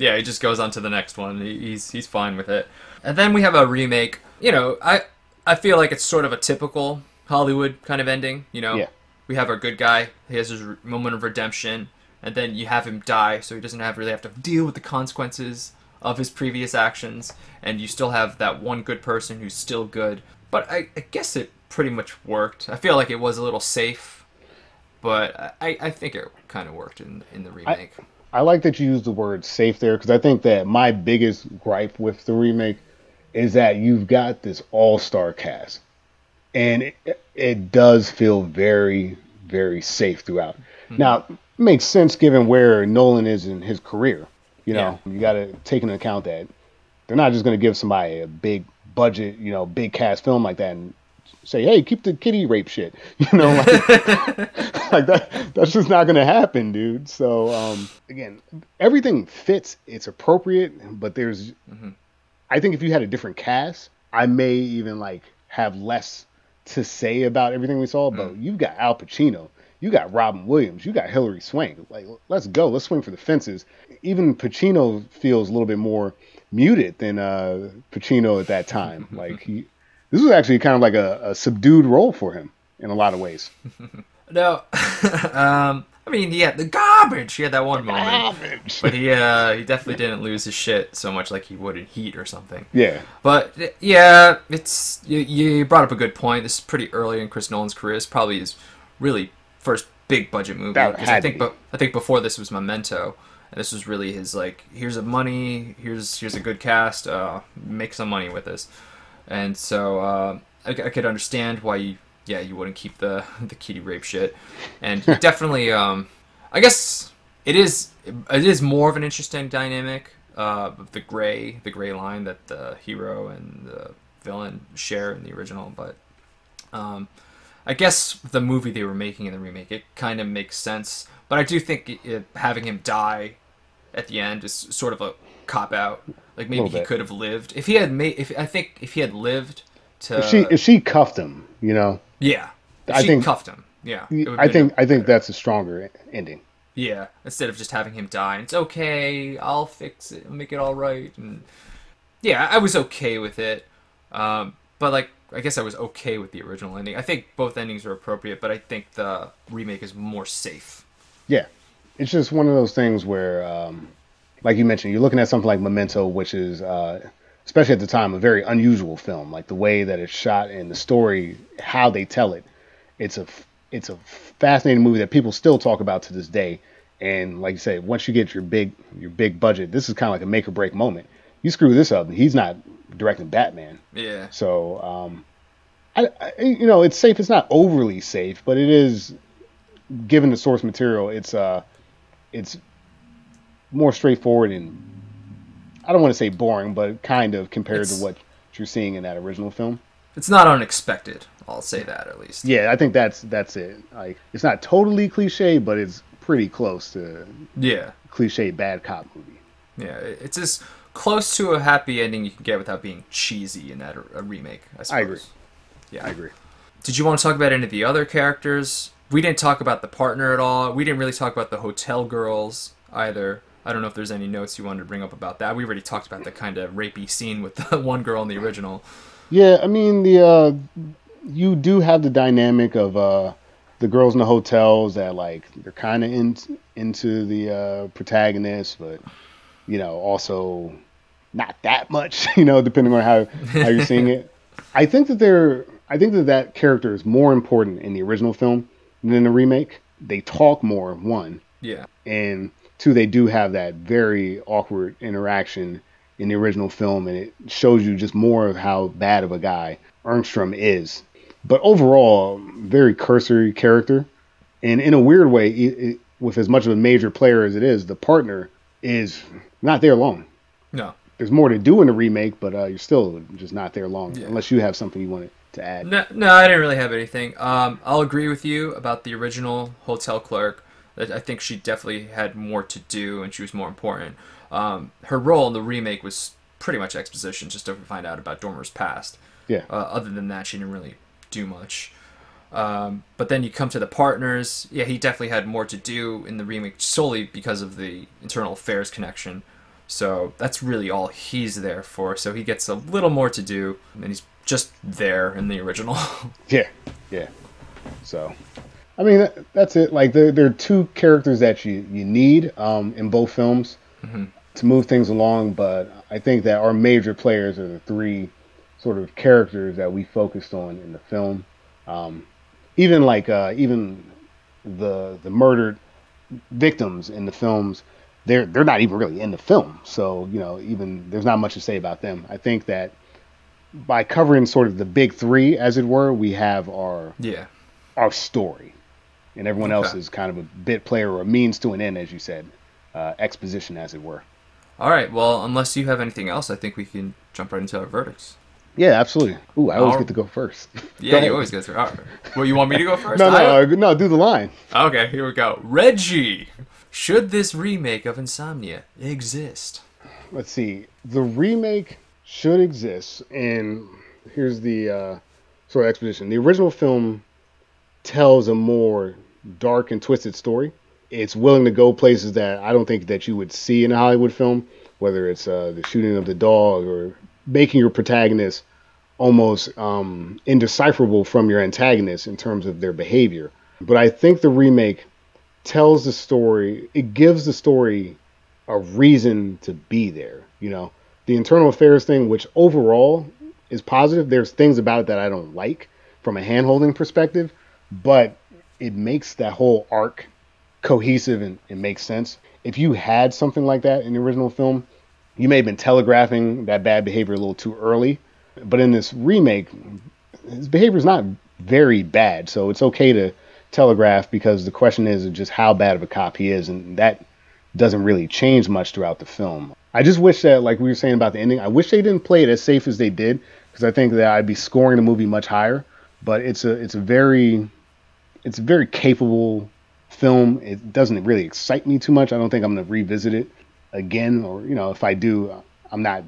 A: Yeah, he just goes on to the next one. He's he's fine with it. And then we have a remake. You know, I I feel like it's sort of a typical Hollywood kind of ending. You know,
B: Yeah.
A: we have our good guy. He has his moment of redemption, and then you have him die, so he doesn't have really have to deal with the consequences of his previous actions. And you still have that one good person who's still good. But I, I guess it pretty much worked. I feel like it was a little safe, but I, I think it kind of worked in in the remake.
B: I like that you use the word safe there because I think that my biggest gripe with the remake is that you've got this all star cast, and it, it does feel very, very safe throughout. Hmm. Now, it makes sense given where Nolan is in his career. You know, you got to take into account that they're not just going to give somebody a big budget, you know, big cast film like that and say, "Hey, keep the kitty rape shit," you know, like, like that. That's just not going to happen, dude. So um, again, everything fits. It's appropriate, but there's, I think if you had a different cast, I may even like have less to say about everything we saw. But you've got Al Pacino. You got Robin Williams. You got Hilary Swank. Like, let's go. Let's swing for the fences. Even Pacino feels a little bit more muted than uh, Pacino at that time. like he, this was actually kind of like a, a subdued role for him in a lot of ways.
A: No, um, I mean, yeah, the garbage. He had that one moment, but he uh, he definitely didn't lose his shit so much like he would in Heat or something.
B: Yeah,
A: But yeah, it's you, you brought up a good point. This is pretty early in Chris Nolan's career. It's probably his really first big budget movie.
B: That
A: 'Cause
B: had
A: I
B: to
A: think,
B: be.
A: but I think before this was Memento, and this was really his like, here's a money, here's here's a good cast, uh, make some money with this. And so uh, I, I could understand why you, yeah, you wouldn't keep the the kitty rape shit, and definitely, um, I guess it is it is more of an interesting dynamic. Uh, the gray the gray line that the hero and the villain share in the original, but um, I guess the movie they were making in the remake it kind of makes sense. But I do think it, it- having him die at the end is sort of a cop out. Like maybe he
B: bit.
A: could have lived if he had made. If I think if he had lived to
B: if she if she cuffed him, you know,
A: yeah,
B: I
A: she
B: think-
A: cuffed him. Yeah,
B: I think I think that's a stronger ending.
A: Yeah, instead of just having him die, and it's okay. I'll fix it. I'll make it all right. And yeah, I was okay with it. Um, but like, I guess I was okay with the original ending. I think both endings are appropriate, but I think the remake is more safe.
B: Yeah, it's just one of those things where, um, like you mentioned, you're looking at something like Memento, which is, uh, especially at the time, a very unusual film. Like the way that it's shot and the story, how they tell it, it's a it's a fascinating movie that people still talk about to this day. And like you say, once you get your big your big budget, this is kind of like a make or break moment. You screw this up, he's not directing Batman.
A: Yeah,
B: So, um, I, I, you know, it's safe. It's not overly safe, but it is, given the source material, it's uh, it's more straightforward and I don't want to say boring, but kind of compared
A: It's-
B: to what you're seeing in that original film.
A: it's not unexpected. I'll say that at least.
B: Yeah, I think that's that's it. Like, it's not totally cliche, but it's pretty close to
A: Yeah,
B: cliche bad cop movie.
A: yeah. It's as close to a happy ending you can get without being cheesy in that a remake. I suppose.
B: I agree.
A: Yeah,
B: I agree.
A: Did you want to talk about any of the other characters? We didn't talk about the partner at all. We didn't really talk about the hotel girls either. I don't know if there's any notes you wanted to bring up about that. We already talked about the kind of rapey scene with the one girl in the original.
B: Yeah, I mean the uh you do have the dynamic of uh the girls in the hotels that like they're kind of in, into the uh protagonist, but you know also not that much, you know, depending on how how you're seeing it. I think that they're I think that that character is more important in the original film than in the remake. They talk more, one,
A: Yeah,
B: and two, they do have that very awkward interaction in the original film, and it shows you just more of how bad of a guy Engstrom is. But overall, very cursory character, and in a weird way, it, it, with as much of a major player as it is, the partner is not there long.
A: no,
B: There's more to do in the remake, but uh, you're still just not there long,
A: Yeah.
B: unless you have something you wanted to add.
A: no, no. I didn't really have anything. Um, I'll agree with you about the original hotel clerk. I think she definitely had more to do and she was more important. Um, her role in the remake was pretty much exposition just to find out about Dormer's past.
B: Yeah.
A: Uh, other than that, she didn't really do much. Um, but then you come to the partners. Yeah, he definitely had more to do in the remake solely because of the internal affairs connection. So that's really all he's there for. So he gets a little more to do, and he's just there in the original.
B: Yeah, yeah. So, I mean, that, that's it. Like, there, there are two characters that you, you need um, in both films to move things along, but I think that our major players are the three sort of characters that we focused on in the film. Um, even like, uh, even the the murdered victims in the films, they're they're not even really in the film. So you know, even there's not much to say about them. I think that by covering sort of the big three, as it were, we have our
A: yeah.
B: our story, and everyone else is kind of a bit player or a means to an end, as you said, uh, exposition, as it were.
A: All right. Well, unless you have anything else, I think we can jump right into our verdicts.
B: Yeah, absolutely. Ooh, I always
A: All-
B: get to go first.
A: Yeah,
B: Go ahead.
A: you always go through. All right. Well, you want me to go first?
B: No,
A: I
B: no,
A: don't-
B: uh, no. Do the line.
A: Okay, here we go. Reggie, should this remake of Insomnia exist?
B: Let's see. The remake should exist, and here's the uh, sort of exposition. The original film tells a more dark and twisted story. It's willing to go places that I don't think that you would see in a Hollywood film, whether it's uh, the shooting of the dog or making your protagonist almost um, indecipherable from your antagonist in terms of their behavior. But I think the remake tells the story, it gives the story a reason to be there. You know, the internal affairs thing, which overall is positive, there's things about it that I don't like from a hand holding perspective, but it makes that whole arc cohesive and it makes sense. If you had something like that in the original film, you may have been telegraphing that bad behavior a little too early. But in this remake, his behavior is not very bad, so it's okay to telegraph because the question is just how bad of a cop he is, and that doesn't really change much throughout the film. I just wish that, like we were saying about the ending, I wish they didn't play it as safe as they did because I think that I'd be scoring the movie much higher. But it's a it's a very it's a very capable film. It doesn't really excite me too much. I don't think I'm going to revisit it again, or you know, if I do, I'm not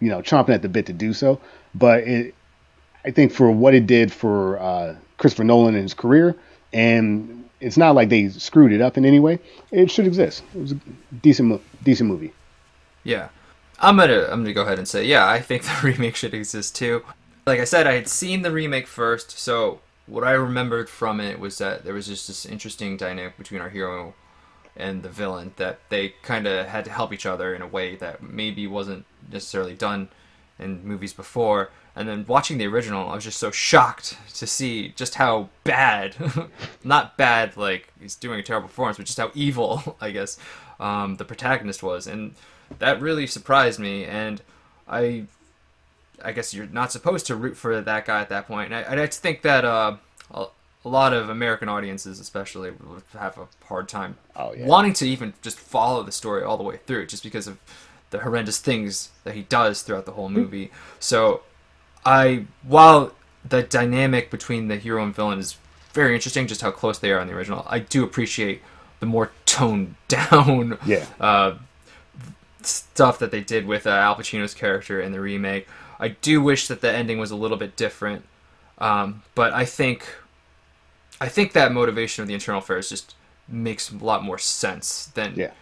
B: you know chomping at the bit to do so. But it, I think for what it did for uh, Christopher Nolan and his career, and it's not like they screwed it up in any way. It should exist. It was a decent, decent movie.
A: Yeah, I'm gonna I'm gonna go ahead and say yeah. I think the remake should exist too. Like I said, I had seen the remake first, so what I remembered from it was that there was just this interesting dynamic between our hero and the villain that they kind of had to help each other in a way that maybe wasn't necessarily done in movies before. And then watching the original, I was just so shocked to see just how bad, not bad like he's doing a terrible performance, but just how evil, I guess, um, the protagonist was. And that really surprised me. And I, I guess you're not supposed to root for that guy at that point. And I, I think that uh, a, a lot of American audiences, especially, would have a hard time
B: Oh, yeah.
A: wanting to even just follow the story all the way through, just because of the horrendous things that he does throughout the whole movie. So, I while the dynamic between the hero and villain is very interesting, just how close they are in the original, I do appreciate the more toned down
B: Yeah.
A: uh, stuff that they did with uh, Al Pacino's character in the remake. I do wish that the ending was a little bit different, um, but I think I think that motivation of the internal affairs just makes a lot more sense than
B: Yeah.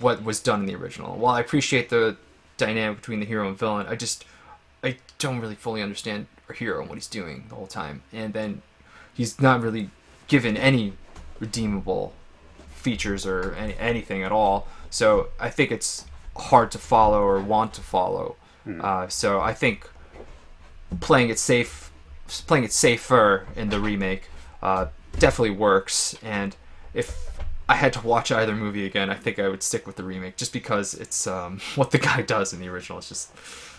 A: what was done in the original. While I appreciate the dynamic between the hero and villain, I just I don't really fully understand our hero and what he's doing the whole time, and then he's not really given any redeemable features or any, anything at all. So I think it's hard to follow or want to follow. Uh, so I think playing it safe, playing it safer in the remake, uh, definitely works. And if I had to watch either movie again, I think I would stick with the remake, just because it's um, what the guy does in the original. It's just,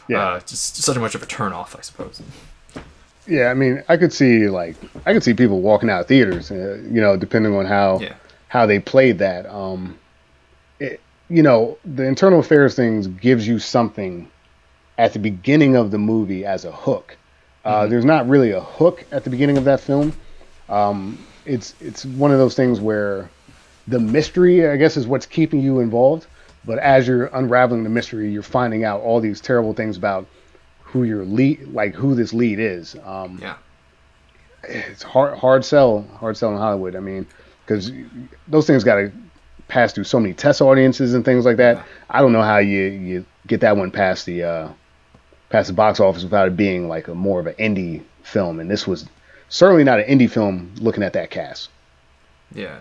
B: Yeah.
A: uh, just such a much of a turn off, I suppose.
B: Yeah, I mean, I could see like I could see people walking out of theaters, uh, you know, depending on how
A: Yeah.
B: how they played that. Um, it, you know, the internal affairs things gives you something at the beginning of the movie as a hook. Uh, There's not really a hook at the beginning of that film. Um, it's it's one of those things where the mystery, I guess, is what's keeping you involved. But as you're unraveling the mystery, you're finding out all these terrible things about who your lead, like who this lead is. Um,
A: Yeah.
B: it's hard hard sell hard sell in Hollywood. I mean, because those things got to pass through so many test audiences and things like that.
A: Yeah.
B: I don't know how you you get that one past the uh, past the box office without it being like a more of an indie film. And this was certainly not an indie film. Looking at that cast,
A: Yeah.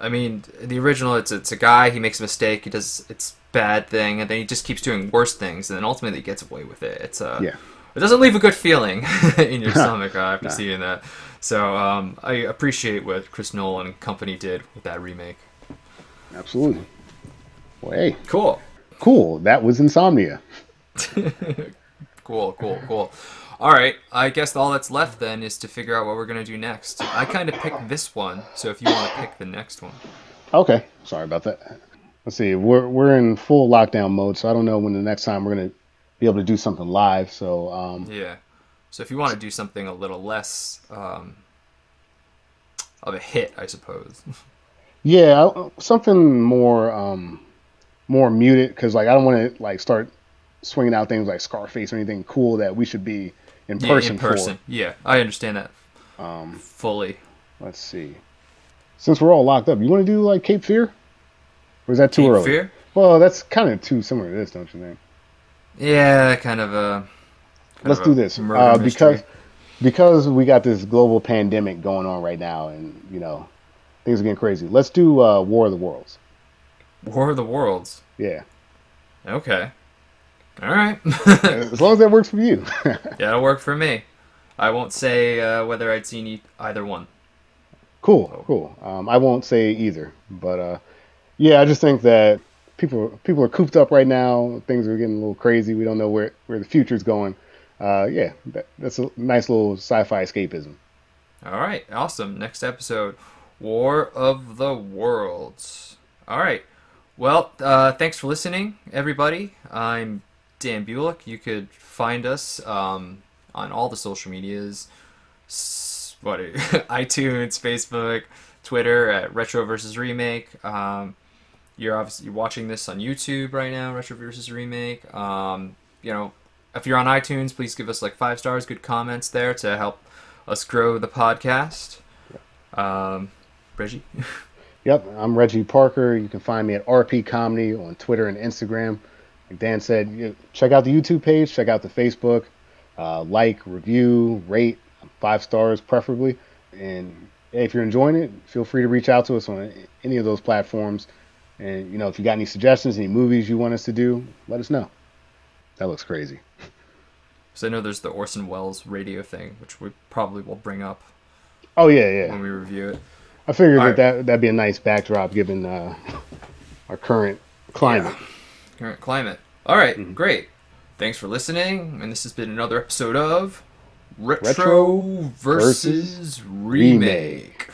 A: I mean, the original, it's it's a guy. He makes a mistake. He does it's bad thing, and then he just keeps doing worse things, and then ultimately he gets away with it. It's uh,
B: Yeah.
A: It doesn't leave a good feeling in your stomach after
B: Nah.
A: seeing that. So um, I appreciate what Chris Nolan and company did with that remake.
B: absolutely. Well, hey,
A: Cool.
B: cool. That was Insomnia.
A: Cool, cool, cool. All right, I guess all that's left then is to figure out what we're gonna do next. I kind of picked this one, so if you want to pick the next one,
B: Okay, sorry about that. Let's see. We're we're in full lockdown mode, so I don't know when the next time we're gonna be able to do something live. So um,
A: yeah. So if you want to do something a little less um, of a hit, I suppose.
B: yeah, something more um, more muted because like I don't want to like start swinging out things like Scarface or anything cool that we should be in
A: Yeah,
B: person,
A: in person. Yeah, I understand that.
B: Um,
A: fully.
B: let's see. Since we're all locked up, you want to do like Cape Fear, or is that too
A: Cape
B: early?
A: Fear?
B: Well, that's kind of too similar to this, don't you think?
A: Yeah, kind of a. kind
B: Let's
A: of
B: do this uh, because because we got this global pandemic going on right now, and you know things are getting crazy. Let's do uh, War of the Worlds.
A: War of the Worlds.
B: Yeah,
A: Okay. All right.
B: as long as that works for you.
A: That'll work for me. I won't say uh, whether I'd seen e- either one.
B: cool, cool. Um, I won't say either, but uh, yeah, I just think that people people are cooped up right now. Things are getting a little crazy. We don't know where where the future's going. Uh, yeah, that, that's a nice little sci-fi escapism.
A: All right, awesome. Next episode, War of the Worlds. All right. Well, uh, thanks for listening, everybody. I'm Dan Bulick. You could find us um, on all the social medias, what iTunes, Facebook, Twitter at Retro versus Remake. Um, you're obviously watching this on YouTube right now, Retro versus Remake. Um, you know, if you're on iTunes, please give us like five stars, good comments there to help us grow the podcast. Um, Reggie,
B: Yep, I'm Reggie Parker. You can find me at RP Comedy on Twitter and Instagram. Like Dan said, you, check out the YouTube page, check out the Facebook, uh, like, review, rate, five stars preferably. And if you're enjoying it, feel free to reach out to us on any of those platforms. And you know, if you got any suggestions, any movies you want us to do, let us know. That looks crazy.
A: so I know there's the Orson Welles radio thing, which we probably will bring up
B: Oh yeah, yeah.
A: when we review it.
B: I figured
A: All
B: that,
A: right.
B: that that'd be a nice backdrop given uh, our current climate.
A: Current climate. All right,
B: Mm-hmm.
A: great. Thanks for listening, and this has been another episode of Retro,
B: Retro
A: versus,
B: versus
A: Remake.
B: Remake.